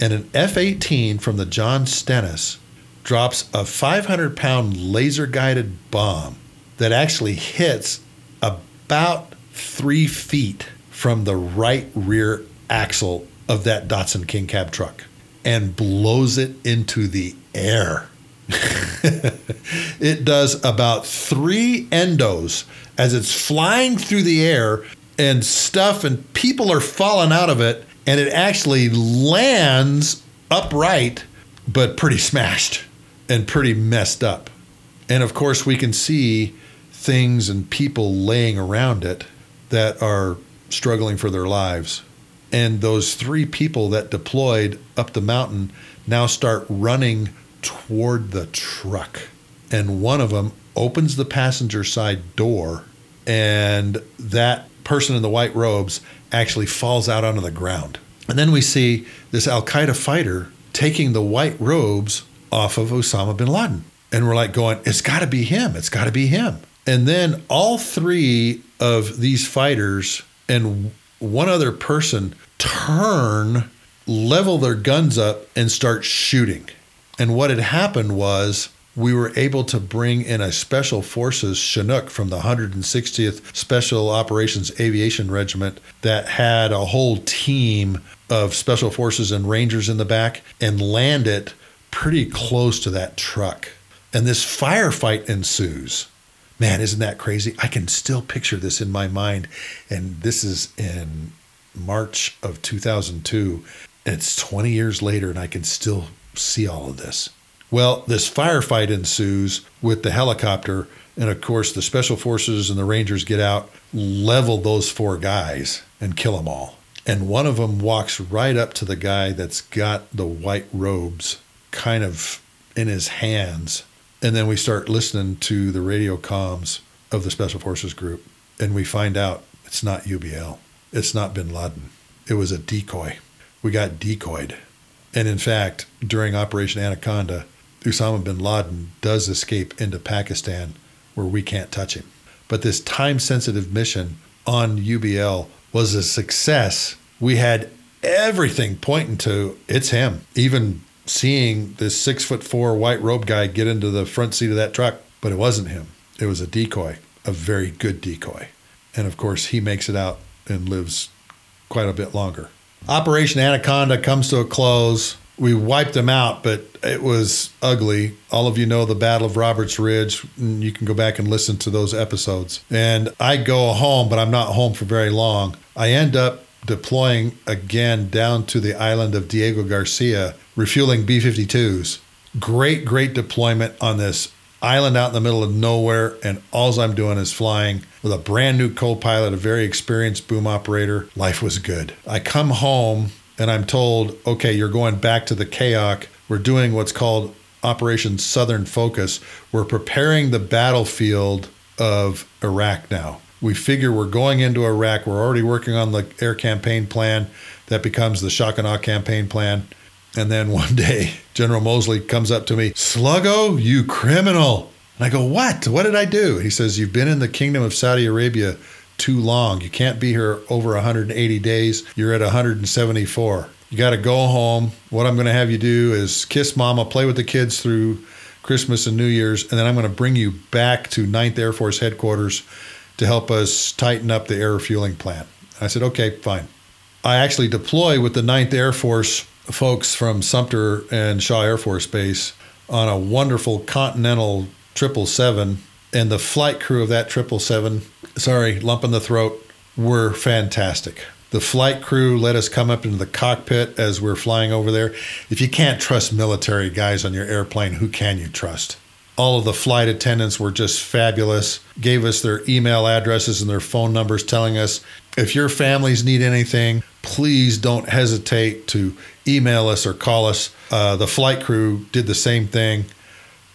And an F 18 from the John Stennis drops a 500 pound laser guided bomb that actually hits about three feet from the right rear axle of that Datsun King Cab truck and blows it into the air. it does about three endos as it's flying through the air and stuff, and people are falling out of it, and it actually lands upright, but pretty smashed and pretty messed up. And of course, we can see things and people laying around it that are struggling for their lives and those three people that deployed up the mountain now start running toward the truck. And one of them opens the passenger side door, and that person in the white robes actually falls out onto the ground. And then we see this Al Qaeda fighter taking the white robes off of Osama bin Laden. And we're like going, it's got to be him. It's got to be him. And then all three of these fighters and one other person turn, level their guns up, and start shooting. And what had happened was we were able to bring in a Special Forces Chinook from the 160th Special Operations Aviation Regiment that had a whole team of Special Forces and Rangers in the back and land it pretty close to that truck. And this firefight ensues. Man, isn't that crazy? I can still picture this in my mind. And this is in March of 2002. And it's 20 years later, and I can still see all of this. Well, this firefight ensues with the helicopter. And of course, the special forces and the Rangers get out, level those four guys, and kill them all. And one of them walks right up to the guy that's got the white robes kind of in his hands and then we start listening to the radio comms of the Special Forces Group, and we find out it's not UBL. It's not bin Laden. It was a decoy. We got decoyed. And in fact, during Operation Anaconda, Osama bin Laden does escape into Pakistan where we can't touch him. But this time sensitive mission on UBL was a success. We had everything pointing to it's him. Even seeing this six foot four white robe guy get into the front seat of that truck, but it wasn't him. It was a decoy, a very good decoy. And of course, he makes it out and lives quite a bit longer. Operation Anaconda comes to a close. We wiped them out, but it was ugly. All of you know the Battle of Roberts Ridge. You can go back and listen to those episodes. And I go home, but I'm not home for very long. I end up deploying again down to the island of Diego Garcia, refueling B 52s. Great, great deployment on this island out in the middle of nowhere, and all I'm doing is flying with a brand new co pilot, a very experienced boom operator. Life was good. I come home and I'm told, okay, you're going back to the KAOC. We're doing what's called Operation Southern Focus. We're preparing the battlefield of Iraq now. We figure we're going into Iraq. We're already working on the air campaign plan. That becomes the Shock and Awe campaign plan. And then one day, General Mosley comes up to me, Sluggo, you criminal. And I go, What? What did I do? He says, You've been in the kingdom of Saudi Arabia too long. You can't be here over 180 days. You're at 174. You got to go home. What I'm going to have you do is kiss mama, play with the kids through Christmas and New Year's, and then I'm going to bring you back to 9th Air Force headquarters to help us tighten up the air fueling plant. I said, okay, fine. I actually deploy with the 9th Air Force folks from Sumter and Shaw Air Force Base on a wonderful Continental 777. And the flight crew of that 777, sorry, lump in the throat, were fantastic. The flight crew let us come up into the cockpit as we're flying over there. If you can't trust military guys on your airplane, who can you trust? All of the flight attendants were just fabulous, gave us their email addresses and their phone numbers, telling us if your families need anything, please don't hesitate to email us or call us. Uh, the flight crew did the same thing.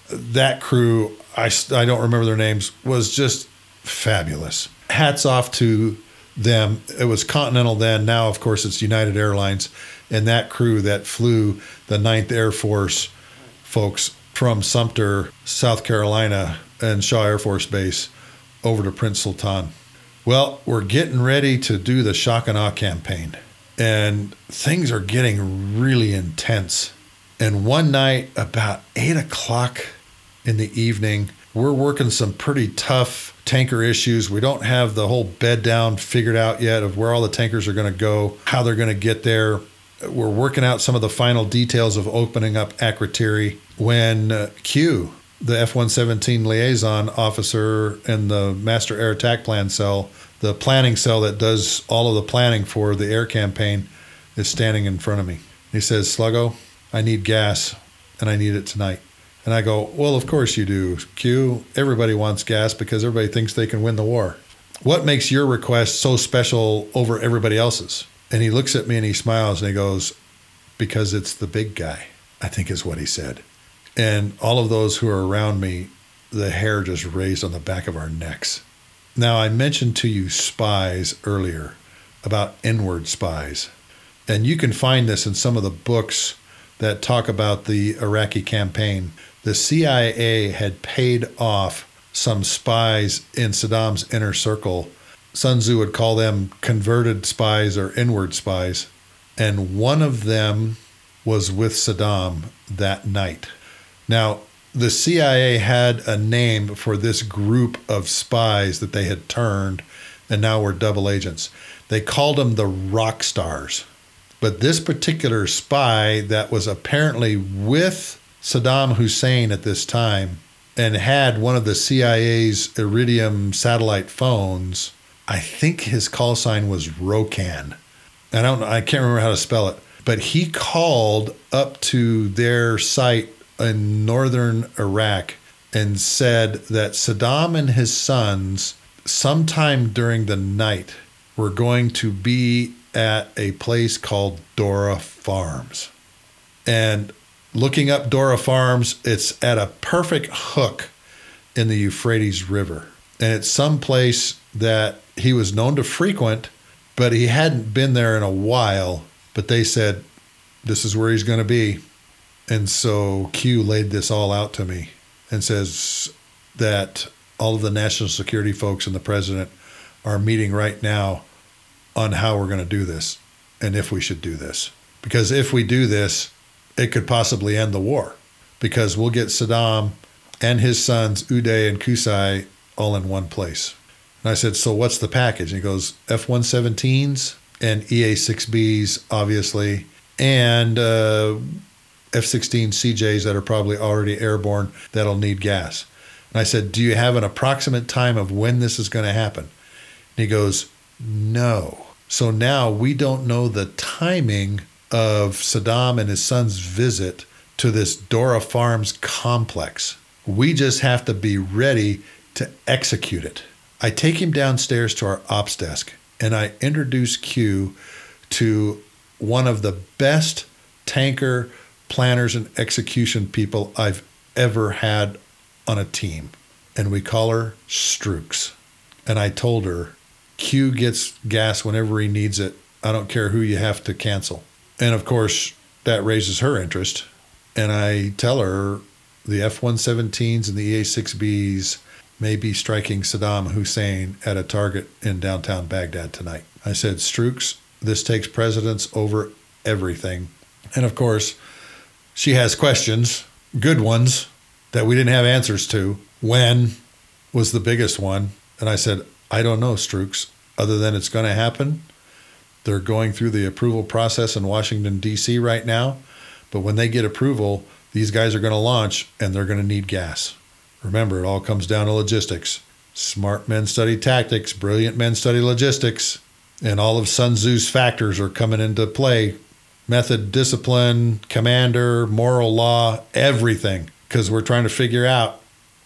That crew, I, I don't remember their names, was just fabulous. Hats off to them. It was Continental then. Now, of course, it's United Airlines. And that crew that flew the 9th Air Force folks from Sumter, South Carolina, and Shaw Air Force Base over to Prince Sultan. Well, we're getting ready to do the Shock and Awe campaign, and things are getting really intense. And one night, about eight o'clock in the evening, we're working some pretty tough tanker issues. We don't have the whole bed down figured out yet of where all the tankers are going to go, how they're going to get there. We're working out some of the final details of opening up Akrotiri when uh, Q, the F 117 liaison officer and the master air attack plan cell, the planning cell that does all of the planning for the air campaign, is standing in front of me. He says, Sluggo, I need gas and I need it tonight. And I go, Well, of course you do, Q. Everybody wants gas because everybody thinks they can win the war. What makes your request so special over everybody else's? And he looks at me and he smiles and he goes, Because it's the big guy, I think is what he said. And all of those who are around me, the hair just raised on the back of our necks. Now, I mentioned to you spies earlier about inward spies. And you can find this in some of the books that talk about the Iraqi campaign. The CIA had paid off some spies in Saddam's inner circle. Sun Tzu would call them converted spies or inward spies. And one of them was with Saddam that night. Now, the CIA had a name for this group of spies that they had turned and now were double agents. They called them the rock stars. But this particular spy that was apparently with Saddam Hussein at this time and had one of the CIA's Iridium satellite phones, I think his call sign was Rokan. I don't I can't remember how to spell it, but he called up to their site in northern Iraq and said that Saddam and his sons, sometime during the night, were going to be at a place called Dora Farms. And looking up Dora Farms, it's at a perfect hook in the Euphrates River. and it's some place that he was known to frequent, but he hadn't been there in a while. But they said, This is where he's going to be. And so Q laid this all out to me and says that all of the national security folks and the president are meeting right now on how we're going to do this and if we should do this. Because if we do this, it could possibly end the war because we'll get Saddam and his sons, Uday and Qusay, all in one place. And I said, So what's the package? And he goes, F 117s and EA 6Bs, obviously, and uh, F 16 CJs that are probably already airborne that'll need gas. And I said, Do you have an approximate time of when this is going to happen? And he goes, No. So now we don't know the timing of Saddam and his son's visit to this Dora Farms complex. We just have to be ready to execute it. I take him downstairs to our ops desk and I introduce Q to one of the best tanker planners and execution people I've ever had on a team. And we call her Strooks. And I told her, Q gets gas whenever he needs it. I don't care who you have to cancel. And of course, that raises her interest. And I tell her the F 117s and the EA 6Bs may be striking Saddam Hussein at a target in downtown Baghdad tonight. I said, Strooks, this takes precedence over everything. And of course, she has questions, good ones, that we didn't have answers to. When was the biggest one? And I said, I don't know, Strooks, other than it's going to happen. They're going through the approval process in Washington, D.C. right now. But when they get approval, these guys are going to launch and they're going to need gas. Remember, it all comes down to logistics. Smart men study tactics, brilliant men study logistics, and all of Sun Tzu's factors are coming into play method, discipline, commander, moral law, everything. Because we're trying to figure out,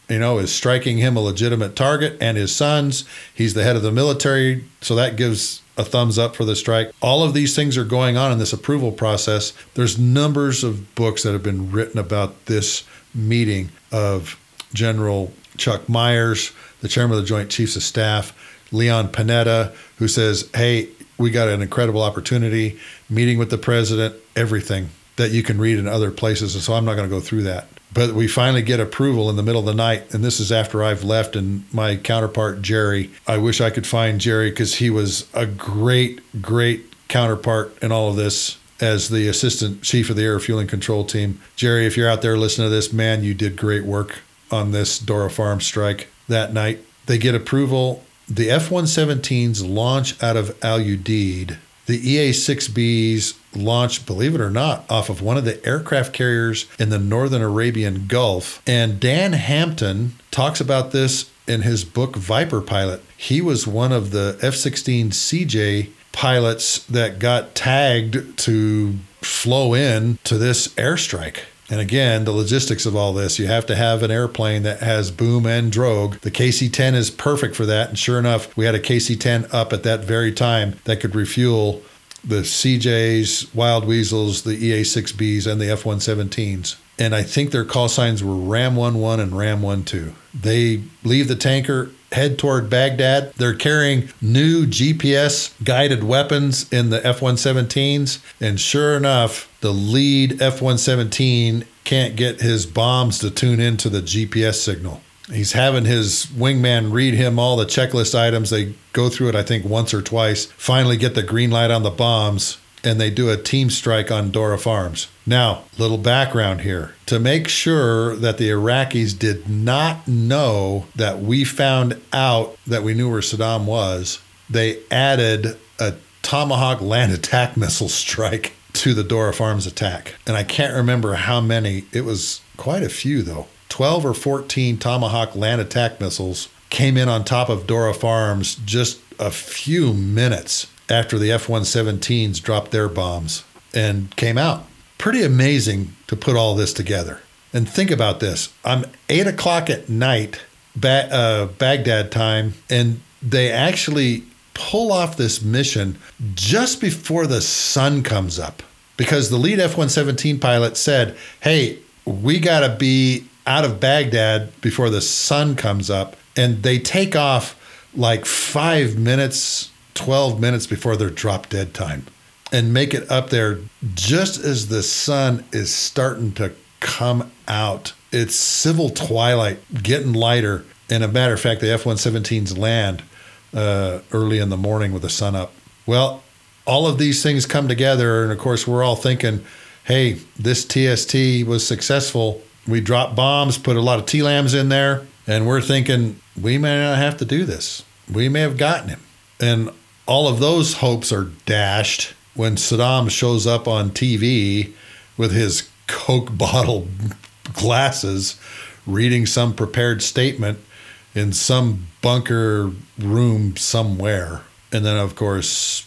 you know, is striking him a legitimate target and his sons. He's the head of the military, so that gives a thumbs up for the strike. All of these things are going on in this approval process. There's numbers of books that have been written about this meeting of General Chuck Myers, the chairman of the Joint Chiefs of Staff, Leon Panetta, who says, Hey, we got an incredible opportunity, meeting with the president, everything that you can read in other places. And so I'm not going to go through that. But we finally get approval in the middle of the night. And this is after I've left. And my counterpart, Jerry, I wish I could find Jerry because he was a great, great counterpart in all of this as the assistant chief of the air fueling control team. Jerry, if you're out there listening to this, man, you did great work on this Dora Farm strike that night. They get approval. The F 117s launch out of Al Udeid. The EA 6Bs launch, believe it or not, off of one of the aircraft carriers in the Northern Arabian Gulf. And Dan Hampton talks about this in his book Viper Pilot. He was one of the F 16 CJ pilots that got tagged to flow in to this airstrike. And again, the logistics of all this, you have to have an airplane that has boom and drogue. The KC 10 is perfect for that. And sure enough, we had a KC 10 up at that very time that could refuel the CJs, Wild Weasels, the EA 6Bs, and the F 117s. And I think their call signs were Ram 11 and Ram 12. They leave the tanker head toward Baghdad. They're carrying new GPS guided weapons in the F 117s. And sure enough, the lead F 117 can't get his bombs to tune into the GPS signal. He's having his wingman read him all the checklist items. They go through it, I think, once or twice, finally get the green light on the bombs, and they do a team strike on Dora Farms. Now, little background here. To make sure that the Iraqis did not know that we found out that we knew where Saddam was, they added a Tomahawk land attack missile strike to the Dora Farms attack. And I can't remember how many, it was quite a few though. 12 or 14 Tomahawk land attack missiles came in on top of Dora Farms just a few minutes after the F 117s dropped their bombs and came out. Pretty amazing to put all this together. And think about this I'm eight o'clock at night, ba- uh, Baghdad time, and they actually pull off this mission just before the sun comes up because the lead F 117 pilot said, Hey, we got to be out of Baghdad before the sun comes up. and they take off like five minutes, 12 minutes before their drop dead time and make it up there just as the sun is starting to come out. It's civil twilight, getting lighter. And a matter of fact, the F 117s land uh, early in the morning with the sun up. Well, all of these things come together. And of course, we're all thinking, hey, this TST was successful. We dropped bombs, put a lot of TLAMs in there, and we're thinking we may not have to do this. We may have gotten him. And all of those hopes are dashed when Saddam shows up on TV with his Coke bottle glasses reading some prepared statement in some bunker room somewhere. And then, of course,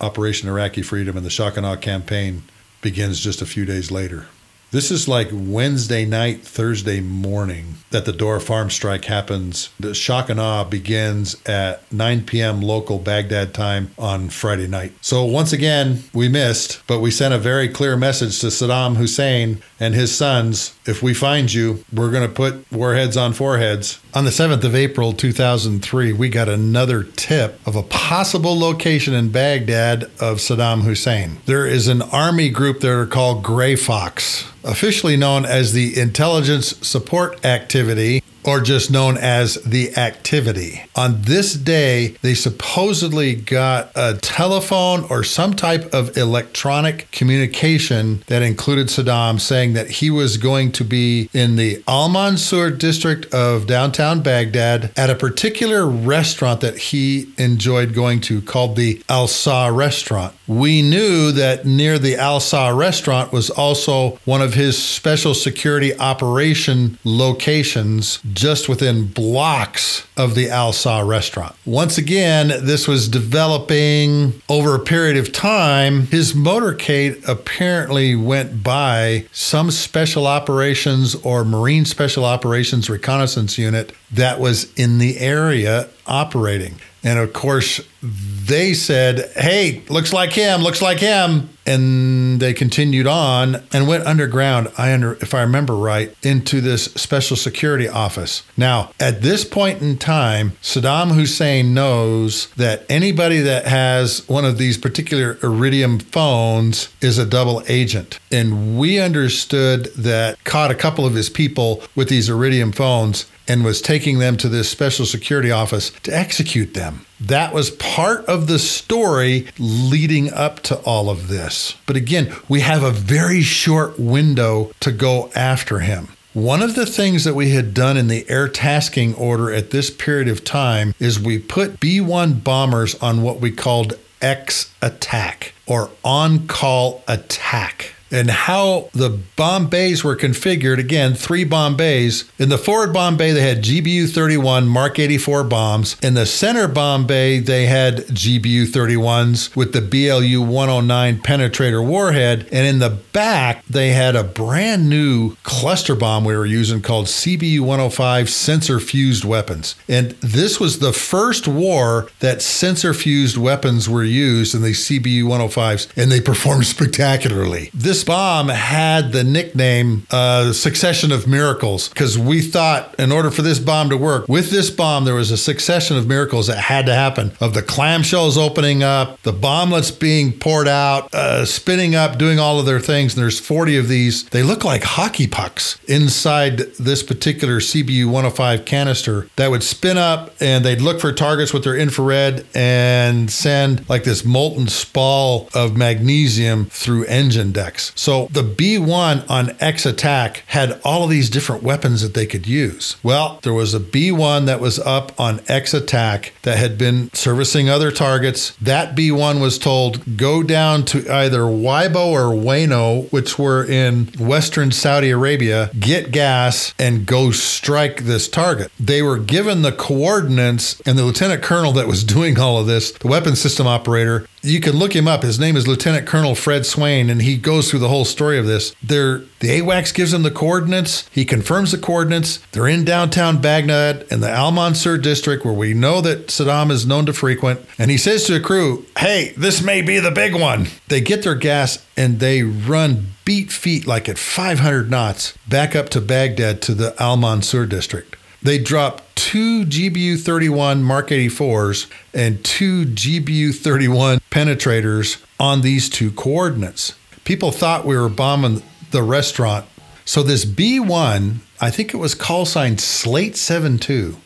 Operation Iraqi Freedom and the Shock and Awe campaign begins just a few days later. This is like Wednesday night, Thursday morning that the Dora Farm strike happens. The shock and awe begins at 9 p.m. local Baghdad time on Friday night. So once again, we missed, but we sent a very clear message to Saddam Hussein and his sons if we find you, we're going to put warheads on foreheads. On the 7th of April 2003, we got another tip of a possible location in Baghdad of Saddam Hussein. There is an army group that are called Gray Fox officially known as the Intelligence Support Activity or just known as the activity. On this day, they supposedly got a telephone or some type of electronic communication that included Saddam saying that he was going to be in the Al Mansur district of downtown Baghdad at a particular restaurant that he enjoyed going to called the Al Sa restaurant. We knew that near the Al Sa restaurant was also one of his special security operation locations just within blocks of the Al Sa restaurant. Once again, this was developing over a period of time. His motorcade apparently went by some special operations or Marine Special Operations reconnaissance unit that was in the area operating. And of course, they said, Hey, looks like him, looks like him. And they continued on and went underground, I under, if I remember right, into this special security office. Now, at this point in time, Saddam Hussein knows that anybody that has one of these particular Iridium phones is a double agent. And we understood that caught a couple of his people with these Iridium phones and was taking them to this special security office to execute them. That was part of the story leading up to all of this. But again, we have a very short window to go after him. One of the things that we had done in the air tasking order at this period of time is we put B 1 bombers on what we called X attack or on call attack and how the bomb bays were configured. Again, three bomb bays. In the forward bomb bay, they had GBU 31 Mark 84 bombs. In the center bomb bay, they had GBU 31s with the BLU 109 penetrator warhead. And in the back, they had a brand new cluster bomb we were using called CBU 105 sensor fused weapons. And this was the first war that sensor fused weapons were used in the CBU 105s, and they performed spectacularly. This bomb had the nickname uh, Succession of Miracles because we thought in order for this bomb to work, with this bomb, there was a succession of miracles that had to happen of the clamshells opening up, the bomblets being poured out, uh, spinning up, doing all of their things. And there's 40 of these. They look like hockey pucks inside this particular CBU 105 canister that would spin up and they'd look for targets with their infrared and send like this molten spall of magnesium through engine decks. So the B1 on X Attack had all of these different weapons that they could use. Well, there was a B1 that was up on X Attack that had been servicing other targets. That B1 was told go down to either Waibo or Wano, which were in western Saudi Arabia, get gas and go strike this target. They were given the coordinates, and the lieutenant colonel that was doing all of this, the weapons system operator, you can look him up. His name is Lieutenant Colonel Fred Swain, and he goes through the whole story of this. They're, the AWACS gives him the coordinates. He confirms the coordinates. They're in downtown Baghdad in the Al Mansur district, where we know that Saddam is known to frequent. And he says to the crew, Hey, this may be the big one. They get their gas and they run beat feet like at 500 knots back up to Baghdad to the Al Mansur district. They dropped two GBU 31 Mark 84s and two GBU 31 penetrators on these two coordinates. People thought we were bombing the restaurant. So this B1, I think it was call sign Slate 72,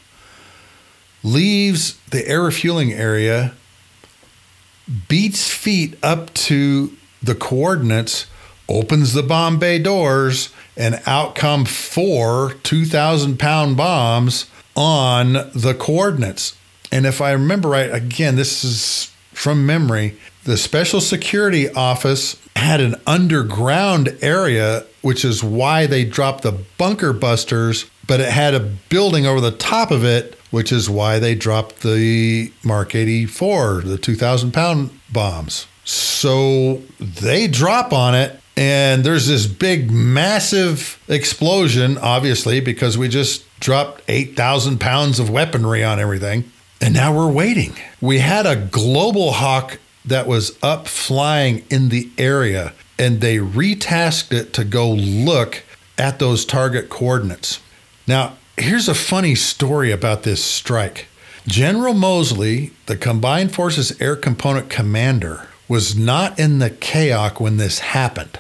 leaves the air refueling area, beats feet up to the coordinates, opens the bomb bay doors, and out come four 2,000 pound bombs on the coordinates. And if I remember right, again, this is from memory, the Special Security Office had an underground area, which is why they dropped the bunker busters, but it had a building over the top of it, which is why they dropped the Mark 84, the 2,000 pound bombs. So they drop on it, and there's this big, massive explosion, obviously, because we just dropped 8,000 pounds of weaponry on everything. And now we're waiting. We had a global hawk that was up flying in the area, and they retasked it to go look at those target coordinates. Now, here's a funny story about this strike. General Mosley, the Combined Forces Air Component Commander, was not in the CAOC when this happened.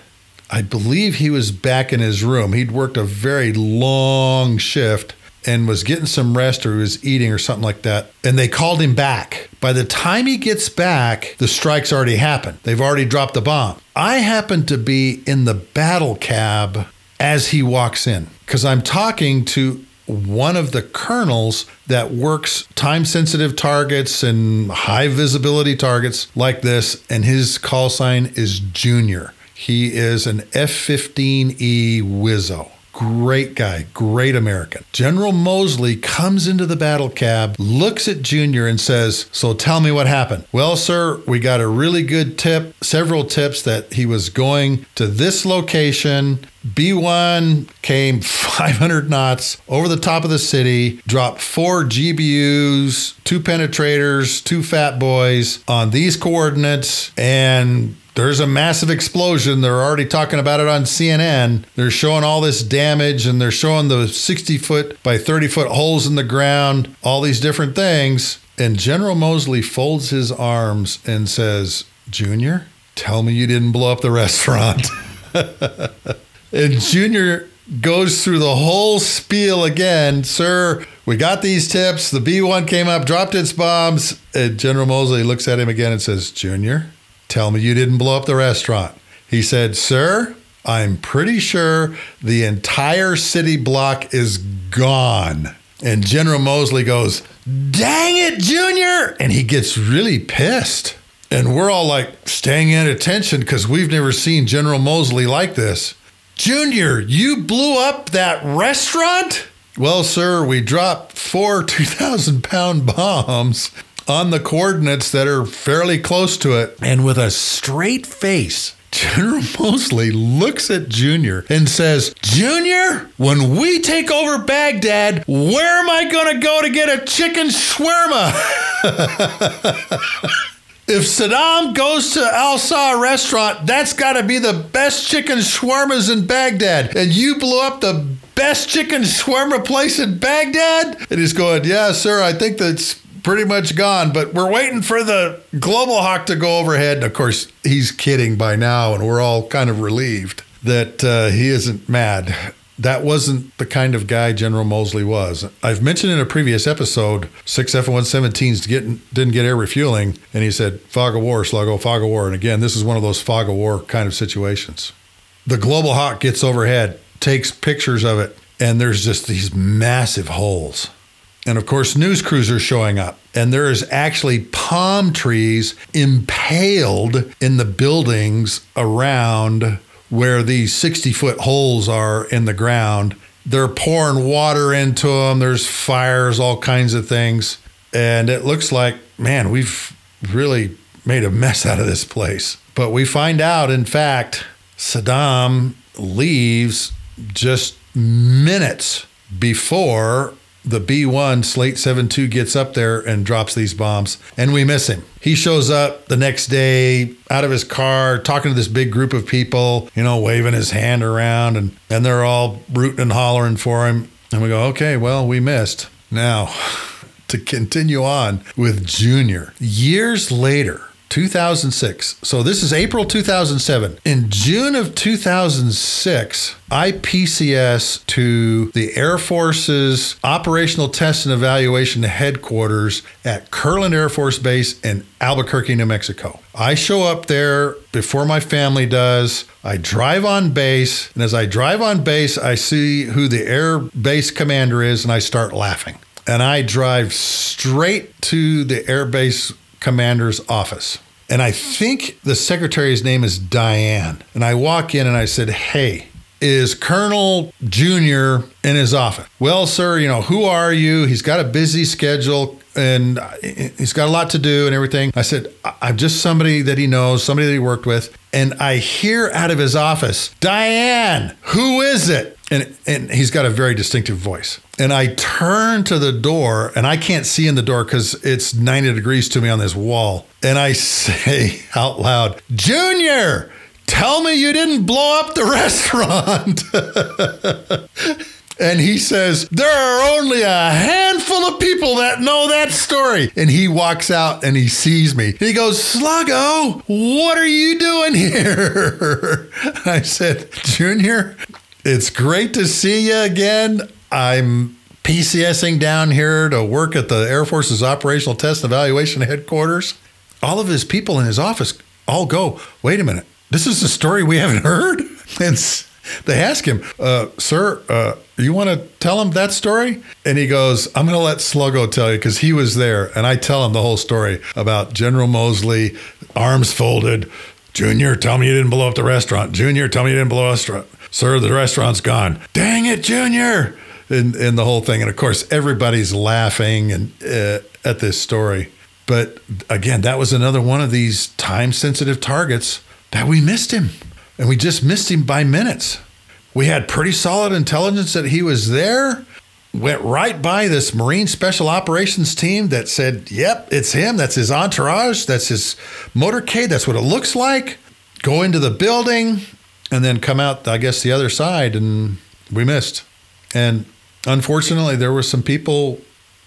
I believe he was back in his room. He'd worked a very long shift and was getting some rest or he was eating or something like that. And they called him back. By the time he gets back, the strike's already happened. They've already dropped the bomb. I happen to be in the battle cab as he walks in because I'm talking to one of the colonels that works time sensitive targets and high visibility targets like this. And his call sign is Junior. He is an F 15E Wizzo. Great guy, great American. General Moseley comes into the battle cab, looks at Junior, and says, So tell me what happened. Well, sir, we got a really good tip, several tips that he was going to this location. B1 came 500 knots over the top of the city, dropped four GBUs, two penetrators, two fat boys on these coordinates, and there's a massive explosion. They're already talking about it on CNN. They're showing all this damage and they're showing the 60 foot by 30 foot holes in the ground, all these different things. And General Moseley folds his arms and says, Junior, tell me you didn't blow up the restaurant. and Junior goes through the whole spiel again. Sir, we got these tips. The B 1 came up, dropped its bombs. And General Moseley looks at him again and says, Junior, Tell me you didn't blow up the restaurant. He said, Sir, I'm pretty sure the entire city block is gone. And General Moseley goes, Dang it, Junior! And he gets really pissed. And we're all like staying at attention because we've never seen General Moseley like this. Junior, you blew up that restaurant? Well, sir, we dropped four 2,000 pound bombs on the coordinates that are fairly close to it. And with a straight face, General Moseley looks at Junior and says, Junior, when we take over Baghdad, where am I going to go to get a chicken shawarma? if Saddam goes to Al Saw restaurant, that's got to be the best chicken shawarmas in Baghdad. And you blew up the best chicken shawarma place in Baghdad? And he's going, Yeah, sir, I think that's pretty much gone, but we're waiting for the Global Hawk to go overhead. And of course, he's kidding by now, and we're all kind of relieved that uh, he isn't mad. That wasn't the kind of guy General Moseley was. I've mentioned in a previous episode, six F 117s didn't get air refueling, and he said, fog of war, sluggo, fog of war. And again, this is one of those fog of war kind of situations. The Global Hawk gets overhead, takes pictures of it, and there's just these massive holes. And of course, news crews are showing up. And there is actually palm trees impaled in the buildings around where these 60 foot holes are in the ground. They're pouring water into them. There's fires, all kinds of things. And it looks like, man, we've really made a mess out of this place. But we find out, in fact, Saddam leaves just minutes before the B1 Slate 72 gets up there and drops these bombs, and we miss him. He shows up the next day out of his car, talking to this big group of people, you know, waving his hand around, and, and they're all rooting and hollering for him. And we go, okay, well, we missed. Now, to continue on with Junior, years later, 2006. So this is April 2007. In June of 2006, I PCS to the Air Force's Operational Test and Evaluation Headquarters at Kirtland Air Force Base in Albuquerque, New Mexico. I show up there before my family does. I drive on base, and as I drive on base, I see who the air base commander is, and I start laughing. And I drive straight to the air base commander's office. And I think the secretary's name is Diane. And I walk in and I said, Hey, is Colonel Junior in his office? Well, sir, you know, who are you? He's got a busy schedule and uh, he's got a lot to do and everything. I said, I'm just somebody that he knows, somebody that he worked with. And I hear out of his office, Diane, who is it? And, and he's got a very distinctive voice. And I turn to the door, and I can't see in the door because it's 90 degrees to me on this wall. And I say out loud, Junior, tell me you didn't blow up the restaurant. And he says, There are only a handful of people that know that story. And he walks out and he sees me. He goes, Sluggo, what are you doing here? I said, Junior, it's great to see you again. I'm PCSing down here to work at the Air Force's Operational Test and Evaluation Headquarters. All of his people in his office all go, Wait a minute, this is a story we haven't heard? And they ask him, uh, Sir, uh, you want to tell him that story? And he goes, I'm going to let Sluggo tell you because he was there. And I tell him the whole story about General Moseley, arms folded. Junior, tell me you didn't blow up the restaurant. Junior, tell me you didn't blow up the restaurant. Sir, the restaurant's gone. Dang it, Junior. And, and the whole thing. And of course, everybody's laughing and uh, at this story. But again, that was another one of these time sensitive targets that we missed him. And we just missed him by minutes. We had pretty solid intelligence that he was there. Went right by this Marine Special Operations team that said, Yep, it's him. That's his entourage. That's his motorcade. That's what it looks like. Go into the building and then come out, I guess, the other side. And we missed. And unfortunately, there were some people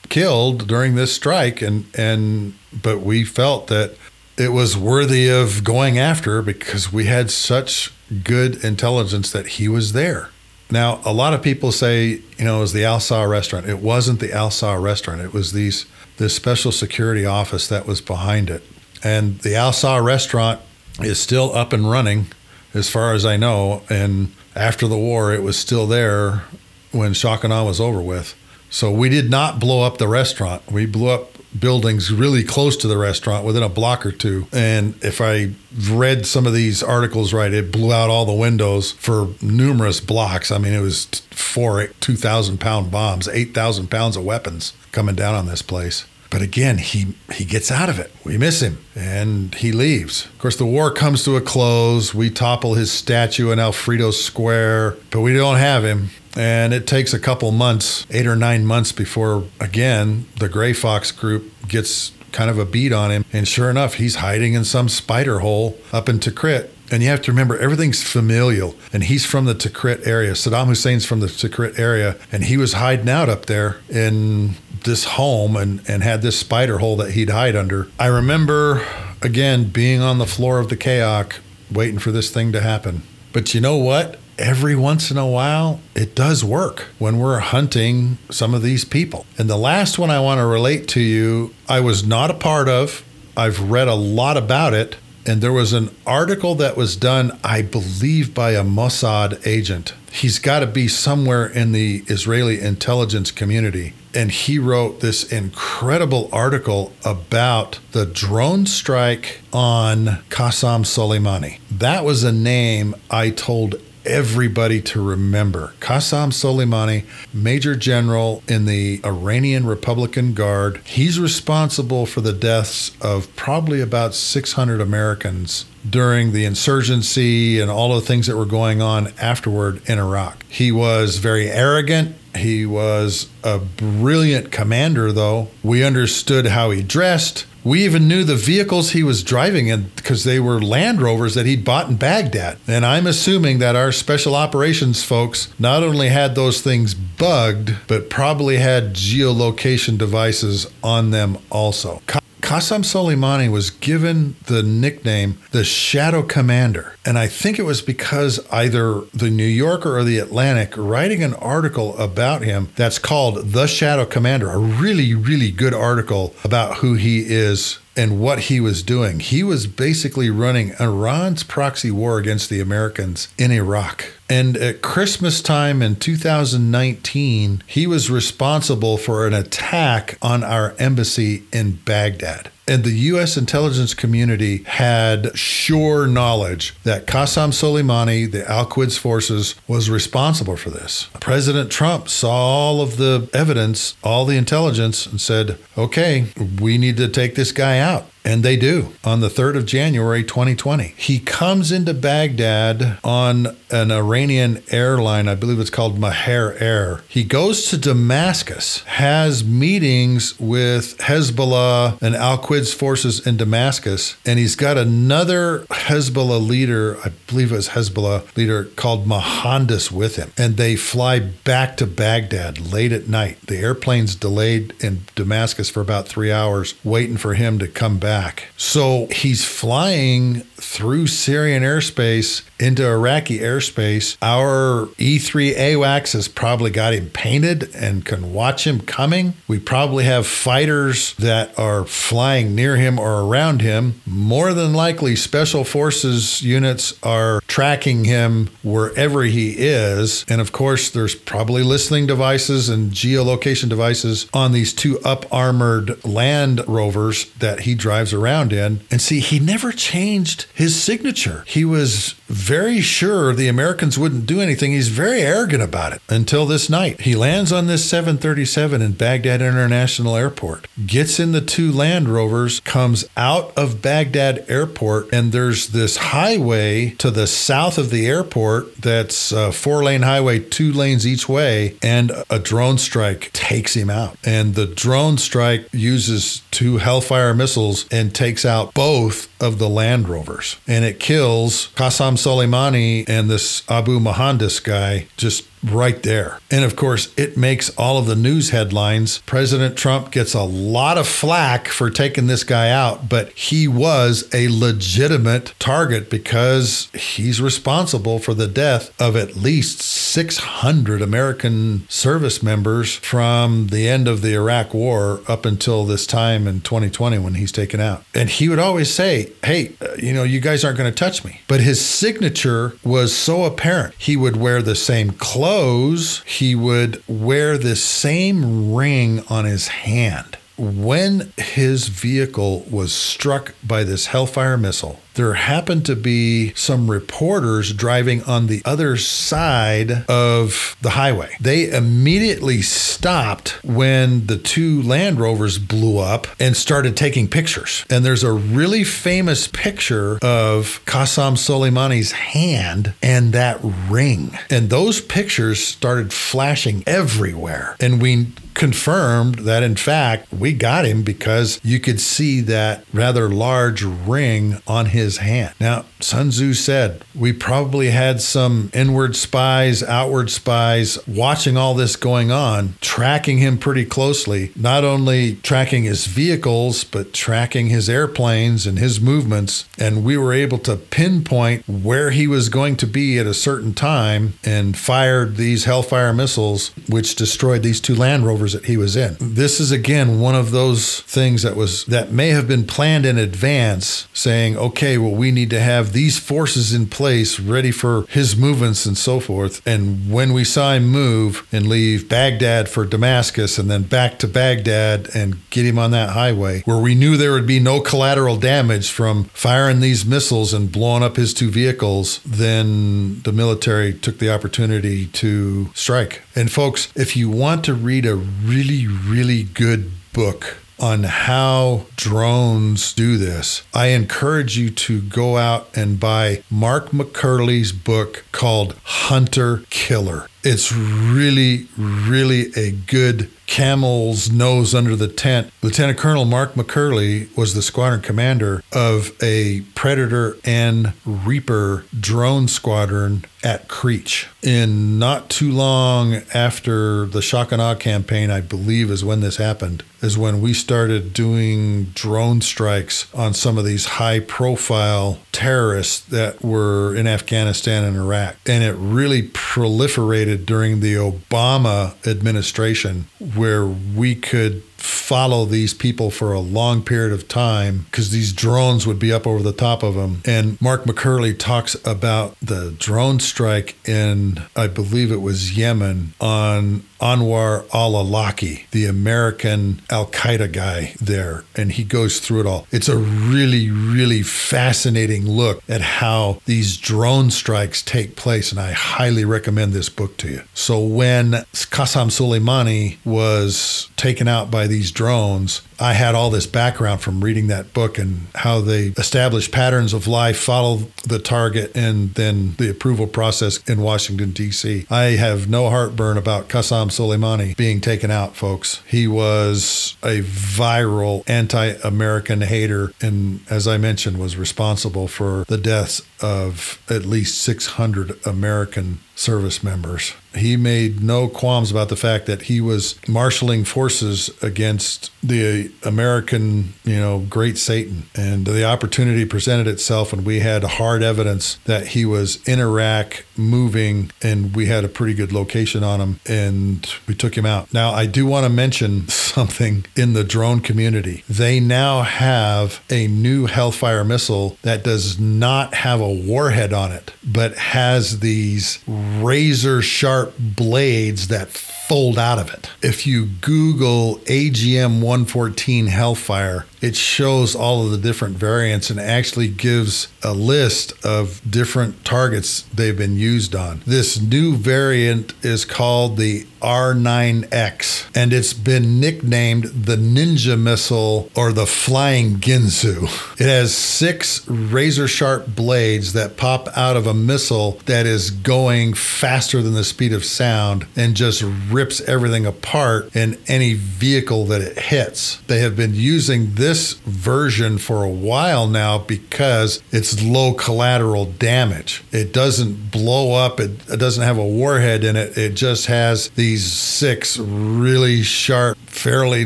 killed during this strike. And, and, but we felt that it was worthy of going after because we had such good intelligence that he was there. Now, a lot of people say, you know, it was the Alsa restaurant. It wasn't the Al Alsa restaurant. It was these this special security office that was behind it. And the Al Alsa restaurant is still up and running as far as I know. And after the war, it was still there when Shock was over with. So we did not blow up the restaurant. We blew up buildings really close to the restaurant within a block or two. And if I read some of these articles right, it blew out all the windows for numerous blocks. I mean, it was four 2,000 pound bombs, 8,000 pounds of weapons coming down on this place. But again, he he gets out of it. We miss him and he leaves. Of course, the war comes to a close. We topple his statue in Al Firdos Square, but we don't have him. And it takes a couple months, eight or nine months, before again the Gray Fox group gets kind of a beat on him. And sure enough, he's hiding in some spider hole up in Tikrit. And you have to remember everything's familial. And he's from the Tikrit area. Saddam Hussein's from the Tikrit area. And he was hiding out up there in this home and, and had this spider hole that he'd hide under. I remember, again, being on the floor of the CAOC waiting for this thing to happen. But you know what? every once in a while, it does work when we're hunting some of these people. And the last one I want to relate to you, I was not a part of. I've read a lot about it. And there was an article that was done, I believe, by a Mossad agent. He's got to be somewhere in the Israeli intelligence community. And he wrote this incredible article about the drone strike on Qasem Soleimani. That was a name I told everybody to remember. Qasem Soleimani, Major General in the Iranian Republican Guard, he's responsible for the deaths of probably about 600 Americans during the insurgency and all the things that were going on afterward in Iraq. He was very arrogant. He was a brilliant commander, though. We understood how he dressed. We even knew the vehicles he was driving in because they were Land Rovers that he'd bought in Baghdad. And I'm assuming that our special operations folks not only had those things bugged, but probably had geolocation devices on them also. Qasem Soleimani was given the nickname the Shadow Commander. And I think it was because either the New Yorker or the Atlantic writing an article about him that's called The Shadow Commander, a really, really good article about who he is and what he was doing. He was basically running Iran's proxy war against the Americans in Iraq. And at Christmas time in 2019, he was responsible for an attack on our embassy in Baghdad. And the U.S. intelligence community had sure knowledge that Qasem Soleimani, the Al Quds forces, was responsible for this. President Trump saw all of the evidence, all the intelligence, and said, okay, we need to take this guy out. And they do on the 3rd of January 2020. He comes into Baghdad on an Iranian airline, I believe it's called Mahan Air. He goes to Damascus, has meetings with Hezbollah and Al Quds forces in Damascus, and he's got another Hezbollah leader, I believe it was Hezbollah leader called Mohandes with him. And they fly back to Baghdad late at night. The airplane's delayed in Damascus for about three hours, waiting for him to come back back. So he's flying through Syrian airspace into Iraqi airspace. Our E3 AWACS has probably got him painted and can watch him coming. We probably have fighters that are flying near him or around him. More than likely, special forces units are tracking him wherever he is. And of course, there's probably listening devices and geolocation devices on these two up armored Land Rovers that he drives drives around in. And see, he never changed his signature. He was very sure the Americans wouldn't do anything. He's very arrogant about it until this night. He lands on this 737 in Baghdad International Airport, gets in the two Land Rovers, comes out of Baghdad Airport, and there's this highway to the south of the airport that's uh, a four lane highway, two lanes each way, and a drone strike takes him out. And the drone strike uses two Hellfire missiles and takes out both of the Land Rovers. And it kills Qasem Soleimani and this Abu Mohandes guy just right there. And of course, it makes all of the news headlines. President Trump gets a lot of flack for taking this guy out, but he was a legitimate target because he's responsible for the death of at least 600 American service members from the end of the Iraq war up until this time in 2020 when he's taken out. And he would always say, Hey, uh, you know, you guys aren't going to touch me. But his signature was so apparent. He would wear the same clothes clothes, he would wear the same ring on his hand. When his vehicle was struck by this Hellfire missile, there happened to be some reporters driving on the other side of the highway. They immediately stopped when the two Land Rovers blew up and started taking pictures. And there's a really famous picture of Qasem Soleimani's hand and that ring. And those pictures started flashing everywhere. And we confirmed that in fact we got him because you could see that rather large ring on his his hand. Now, Sun Tzu said, We probably had some inward spies, outward spies watching all this going on, tracking him pretty closely, not only tracking his vehicles, but tracking his airplanes and his movements. And we were able to pinpoint where he was going to be at a certain time and fired these Hellfire missiles, which destroyed these two Land Rovers that he was in. This is again one of those things that was that may have been planned in advance, saying, okay, well, we need to have these forces in place ready for his movements and so forth. And when we saw him move and leave Baghdad for Damascus and then back to Baghdad and get him on that highway where we knew there would be no collateral damage from firing these missiles and blowing up his two vehicles, then the military took the opportunity to strike. And folks, if you want to read a really, really good book on how drones do this, I encourage you to go out and buy Mark McCurley's book called Hunter Killer. It's really, really a good camel's nose under the tent. Lieutenant Colonel Mark McCurley was the squadron commander of a Predator and Reaper drone squadron at Creech. In not too long after the Shock and Awe campaign, I believe is when this happened, is when we started doing drone strikes on some of these high profile terrorists that were in Afghanistan and Iraq. And it really proliferated during the Obama administration where we could follow these people for a long period of time because these drones would be up over the top of them. And Mark McCurley talks about the drone strike in, I believe it was Yemen, on Anwar al Awlaki, the American Al Qaeda guy there. And he goes through it all. It's a really, really fascinating look at how these drone strikes take place. And I highly recommend this book to you. So when Qasem Soleimani was taken out by these drones, I had all this background from reading that book and how they establish patterns of life, follow the target, and then the approval process in Washington, D.C. I have no heartburn about Qasem Soleimani being taken out, folks. He was a viral anti American hater, and as I mentioned, was responsible for the deaths of at least 600 American service members. He made no qualms about the fact that he was marshaling forces against the American, you know, great Satan. And the opportunity presented itself, and we had hard evidence that he was in Iraq moving, and we had a pretty good location on him, and we took him out. Now, I do want to mention something in the drone community. They now have a new Hellfire missile that does not have a warhead on it, but has these razor sharp blades that fold out of it. If you Google AGM 114 Hellfire, it shows all of the different variants and actually gives a list of different targets they've been used on. This new variant is called the R9X, and it's been nicknamed the Ninja Missile or the Flying Ginsu. It has six razor sharp blades that pop out of a missile that is going faster than the speed of sound and just rips everything apart in any vehicle that it hits. They have been using this version for a while now because it's low collateral damage. It doesn't blow up, it, it doesn't have a warhead in it, it just has these six really sharp, fairly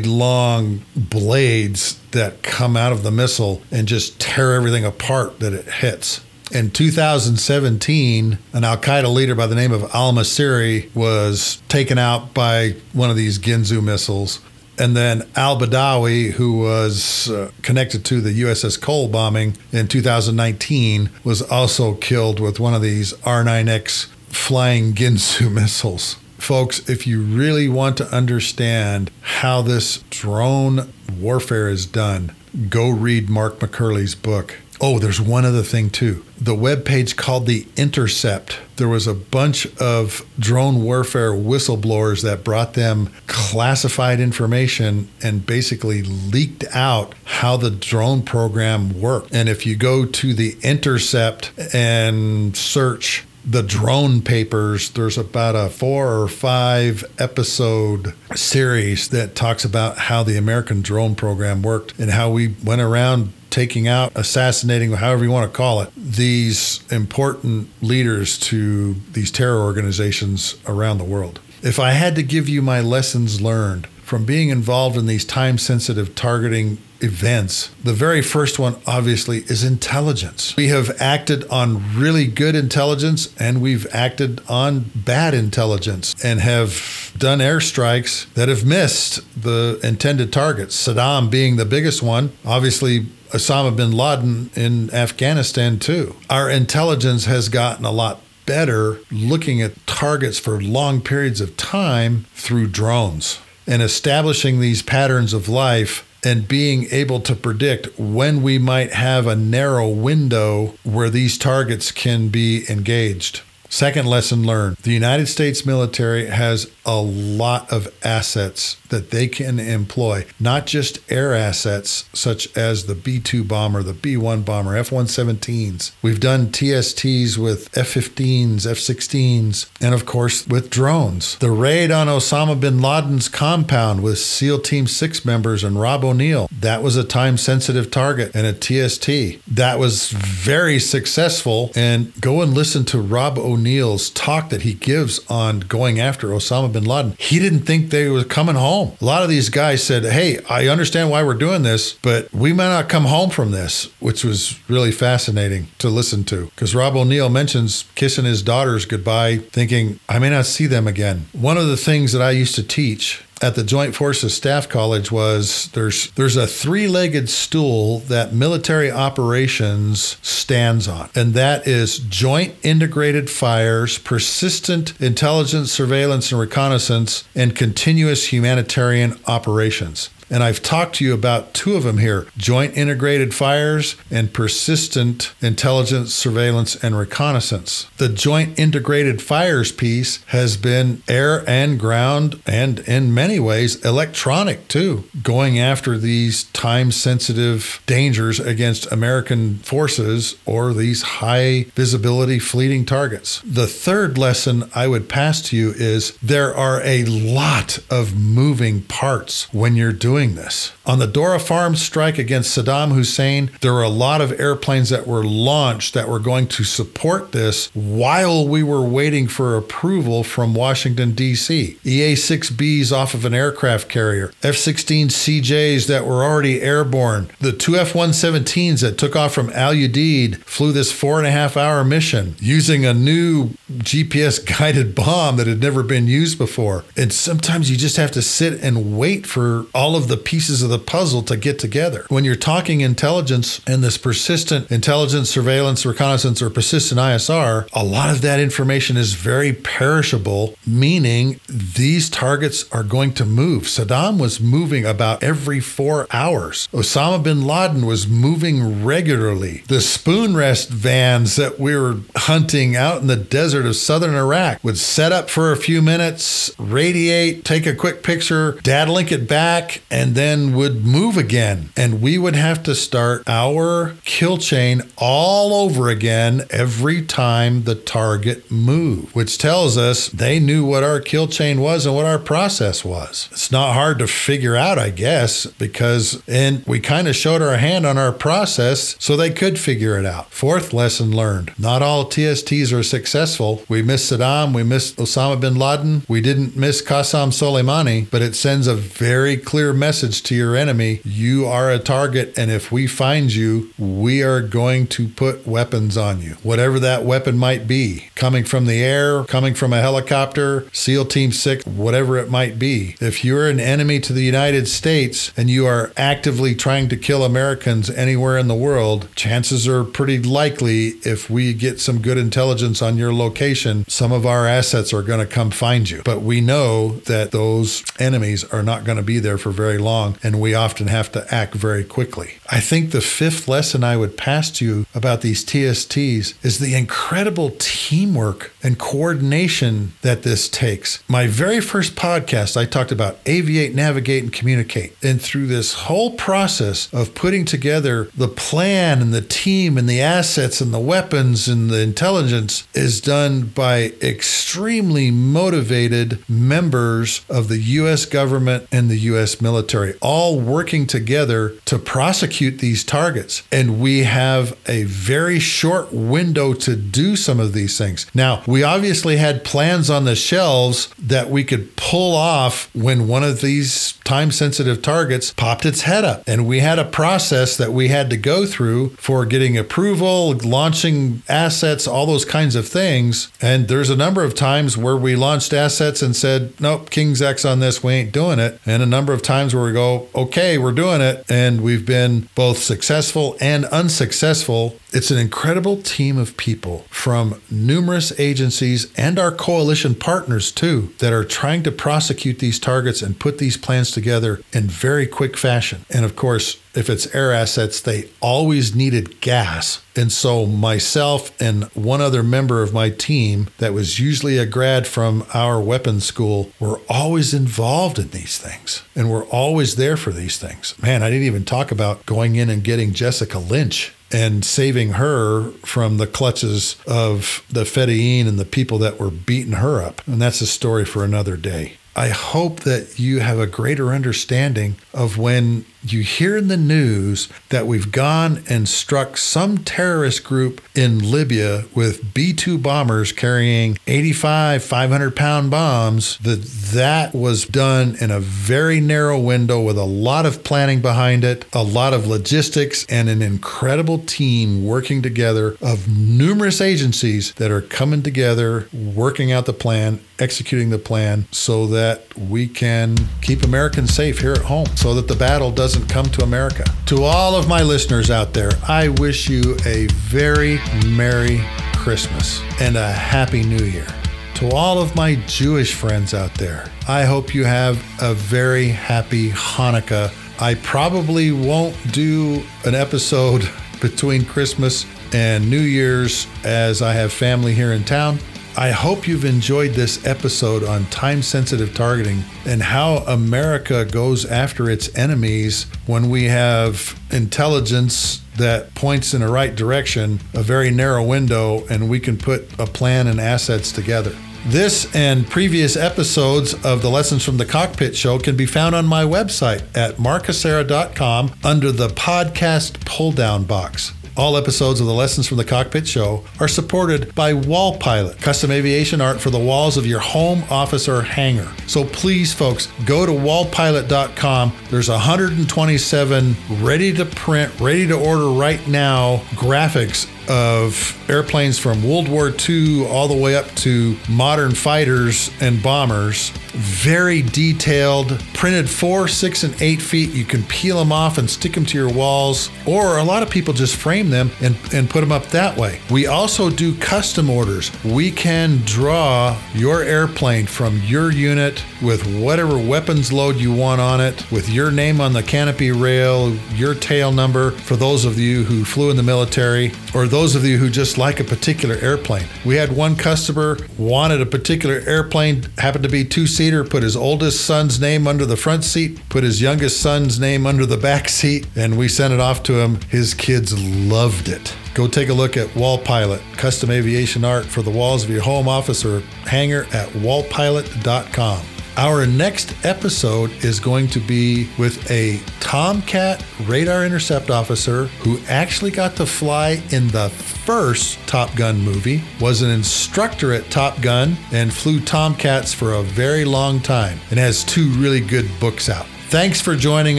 long blades that come out of the missile and just tear everything apart that it hits. In 2017, an Al Qaeda leader by the name of al Masiri was taken out by one of these Ginsu missiles. And then al Badawi, who was uh, connected to the USS Cole bombing in 2019, was also killed with one of these R9X flying Ginsu missiles. Folks, if you really want to understand how this drone warfare is done, go read Mark McCurley's book. Oh, there's one other thing too. The web page called The Intercept. There was a bunch of drone warfare whistleblowers that brought them classified information and basically leaked out how the drone program worked. And if you go to The Intercept and search the drone papers there's about a four or five episode series that talks about how the american drone program worked and how we went around taking out assassinating however you want to call it these important leaders to these terror organizations around the world if i had to give you my lessons learned from being involved in these time sensitive targeting events. The very first one, obviously, is intelligence. We have acted on really good intelligence and we've acted on bad intelligence and have done airstrikes that have missed the intended targets. Saddam being the biggest one, obviously. Osama bin Laden in Afghanistan, too. Our intelligence has gotten a lot better looking at targets for long periods of time through drones and establishing these patterns of life and being able to predict when we might have a narrow window where these targets can be engaged. Second lesson learned the United States military has a lot of assets that they can employ, not just air assets such as the B 2 bomber, the B 1 bomber, F 117s. We've done TSTs with F 15s, F 16s, and of course with drones. The raid on Osama bin Laden's compound with SEAL Team 6 members and Rob O'Neill, that was a time sensitive target and a TST. That was very successful. And go and listen to Rob O'Neill's talk that he gives on going after Osama bin Laden. He didn't think they were coming home. A lot of these guys said, Hey, I understand why we're doing this, but we may not come home from this, which was really fascinating to listen to. Because Rob O'Neill mentions kissing his daughters goodbye, thinking, I may not see them again. One of the things that I used to teach at the Joint Forces Staff College was there's there's a three-legged stool that military operations stands on, and that is joint integrated fires, persistent intelligence, surveillance, and reconnaissance, and continuous humanitarian operations. And I've talked to you about two of them here joint integrated fires and persistent intelligence, surveillance, and reconnaissance. The joint integrated fires piece has been air and ground, and in many ways, electronic too, going after these time sensitive dangers against American forces or these high visibility fleeting targets. The third lesson I would pass to you is there are a lot of moving parts when you're doing doing this. On the Dora Farm strike against Saddam Hussein, there were a lot of airplanes that were launched that were going to support this while we were waiting for approval from Washington, D.C. EA 6Bs off of an aircraft carrier, F 16 CJs that were already airborne, the two F 117s that took off from Al Udeid flew this four and a half hour mission using a new GPS guided bomb that had never been used before. And sometimes you just have to sit and wait for all of the pieces of the puzzle to get together. When you're talking intelligence and this persistent intelligence, surveillance, reconnaissance, or persistent ISR, a lot of that information is very perishable, meaning these targets are going to move. Saddam was moving about every four hours. Osama bin Laden was moving regularly. The spoon rest vans that we were hunting out in the desert of southern Iraq would set up for a few minutes, radiate, take a quick picture, dad link it back, and then would move again. And we would have to start our kill chain all over again every time the target moved, which tells us they knew what our kill chain was and what our process was. It's not hard to figure out, I guess, because and we kind of showed our hand on our process so they could figure it out. Fourth lesson learned. Not all TSTs are successful. We missed Saddam, we missed Osama bin Laden, we didn't miss Qasem Soleimani, but it sends a very clear message to your enemy you are a target, and if we find you, we are going to put weapons on you. Whatever that weapon might be, coming from the air, coming from a helicopter, SEAL Team 6, whatever it might be. If you're an enemy to the United States and you are actively trying to kill Americans anywhere in the world, chances are pretty likely if we get some good intelligence on your location, some of our assets are going to come find you. But we know that those enemies are not going to be there for very long, and we often have to act very quickly. I think the fifth lesson I would pass to you about these TSTs is the incredible teamwork and coordination that this takes. My very first podcast, I talked about aviate, navigate, and communicate. And through this whole process of putting together the plan and the team and the assets and the weapons and the intelligence is done by extremely motivated members of the U.S. government and the U.S. military all working together to prosecute these targets. And we have a very short window to do some of these things. Now, we obviously had plans on the shelves that we could pull off when one of these time sensitive targets popped its head up. And we had a process that we had to go through for getting approval, launching assets, all those kinds of things. And there's a number of times where we launched assets and said, nope, King's X on this, we ain't doing it. And a number of times where we go, okay, we're doing it. And we've been both successful and unsuccessful It's an incredible team of people from numerous agencies and our coalition partners, too, that are trying to prosecute these targets and put these plans together in very quick fashion. And of course, if it's air assets, they always needed gas. And so, myself and one other member of my team, that was usually a grad from our weapons school, were always involved in these things. And we're always there for these things. Man, I didn't even talk about going in and getting Jessica Lynch and saving her from the clutches of the Fedayeen and the people that were beating her up. And that's a story for another day. I hope that you have a greater understanding of when you hear in the news that we've gone and struck some terrorist group in Libya with B 2 bombers carrying 85, 500 pound bombs, that that was done in a very narrow window with a lot of planning behind it, a lot of logistics, and an incredible team working together of numerous agencies that are coming together, working out the plan, executing the plan so that we can keep Americans safe here at home, so that the battle doesn't doesn't come to America. To all of my listeners out there, I wish you a very Merry Christmas and a Happy New Year. To all of my Jewish friends out there, I hope you have a very happy Hanukkah. I probably won't do an episode between Christmas and New Year's as I have family here in town. I hope you've enjoyed this episode on time sensitive targeting and how America goes after its enemies when we have intelligence that points in the right direction, a very narrow window, and we can put a plan and assets together. This and previous episodes of the Lessons from the Cockpit Show can be found on my website at markhasara.com under the podcast pull down box. All episodes of the Lessons from the Cockpit show are supported by Wall Pilot, custom aviation art for the walls of your home, office, or hangar. So please, folks, go to wallpilot.com. There's 127 ready to print, ready to order right now graphics of airplanes from World War II all the way up to modern fighters and bombers. Very detailed, printed four, six, and eight feet. You can peel them off and stick them to your walls, or a lot of people just frame them and, and put them up that way. We also do custom orders. We can draw your airplane from your unit with whatever weapons load you want on it, with your name on the canopy rail, your tail number for those of you who flew in the military, or those of you who just like a particular airplane. We had one customer wanted a particular airplane, happened to be two seater, put his oldest son's name under the front seat, put his youngest son's name under the back seat, and we sent it off to him. His kids loved it. Go take a look at Wall Pilot, custom aviation art for the walls of your home office or hangar at wallpilot.com. Our next episode is going to be with a Tomcat radar intercept officer who actually got to fly in the first Top Gun movie, was an instructor at Top Gun, and flew Tomcats for a very long time, and has two really good books out. Thanks for joining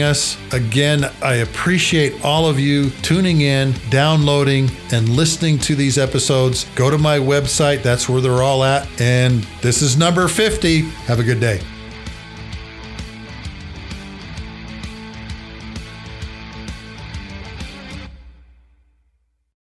us. Again, I appreciate all of you tuning in, downloading, and listening to these episodes. Go to my website, that's where they're all at. And this is number 50. Have a good day.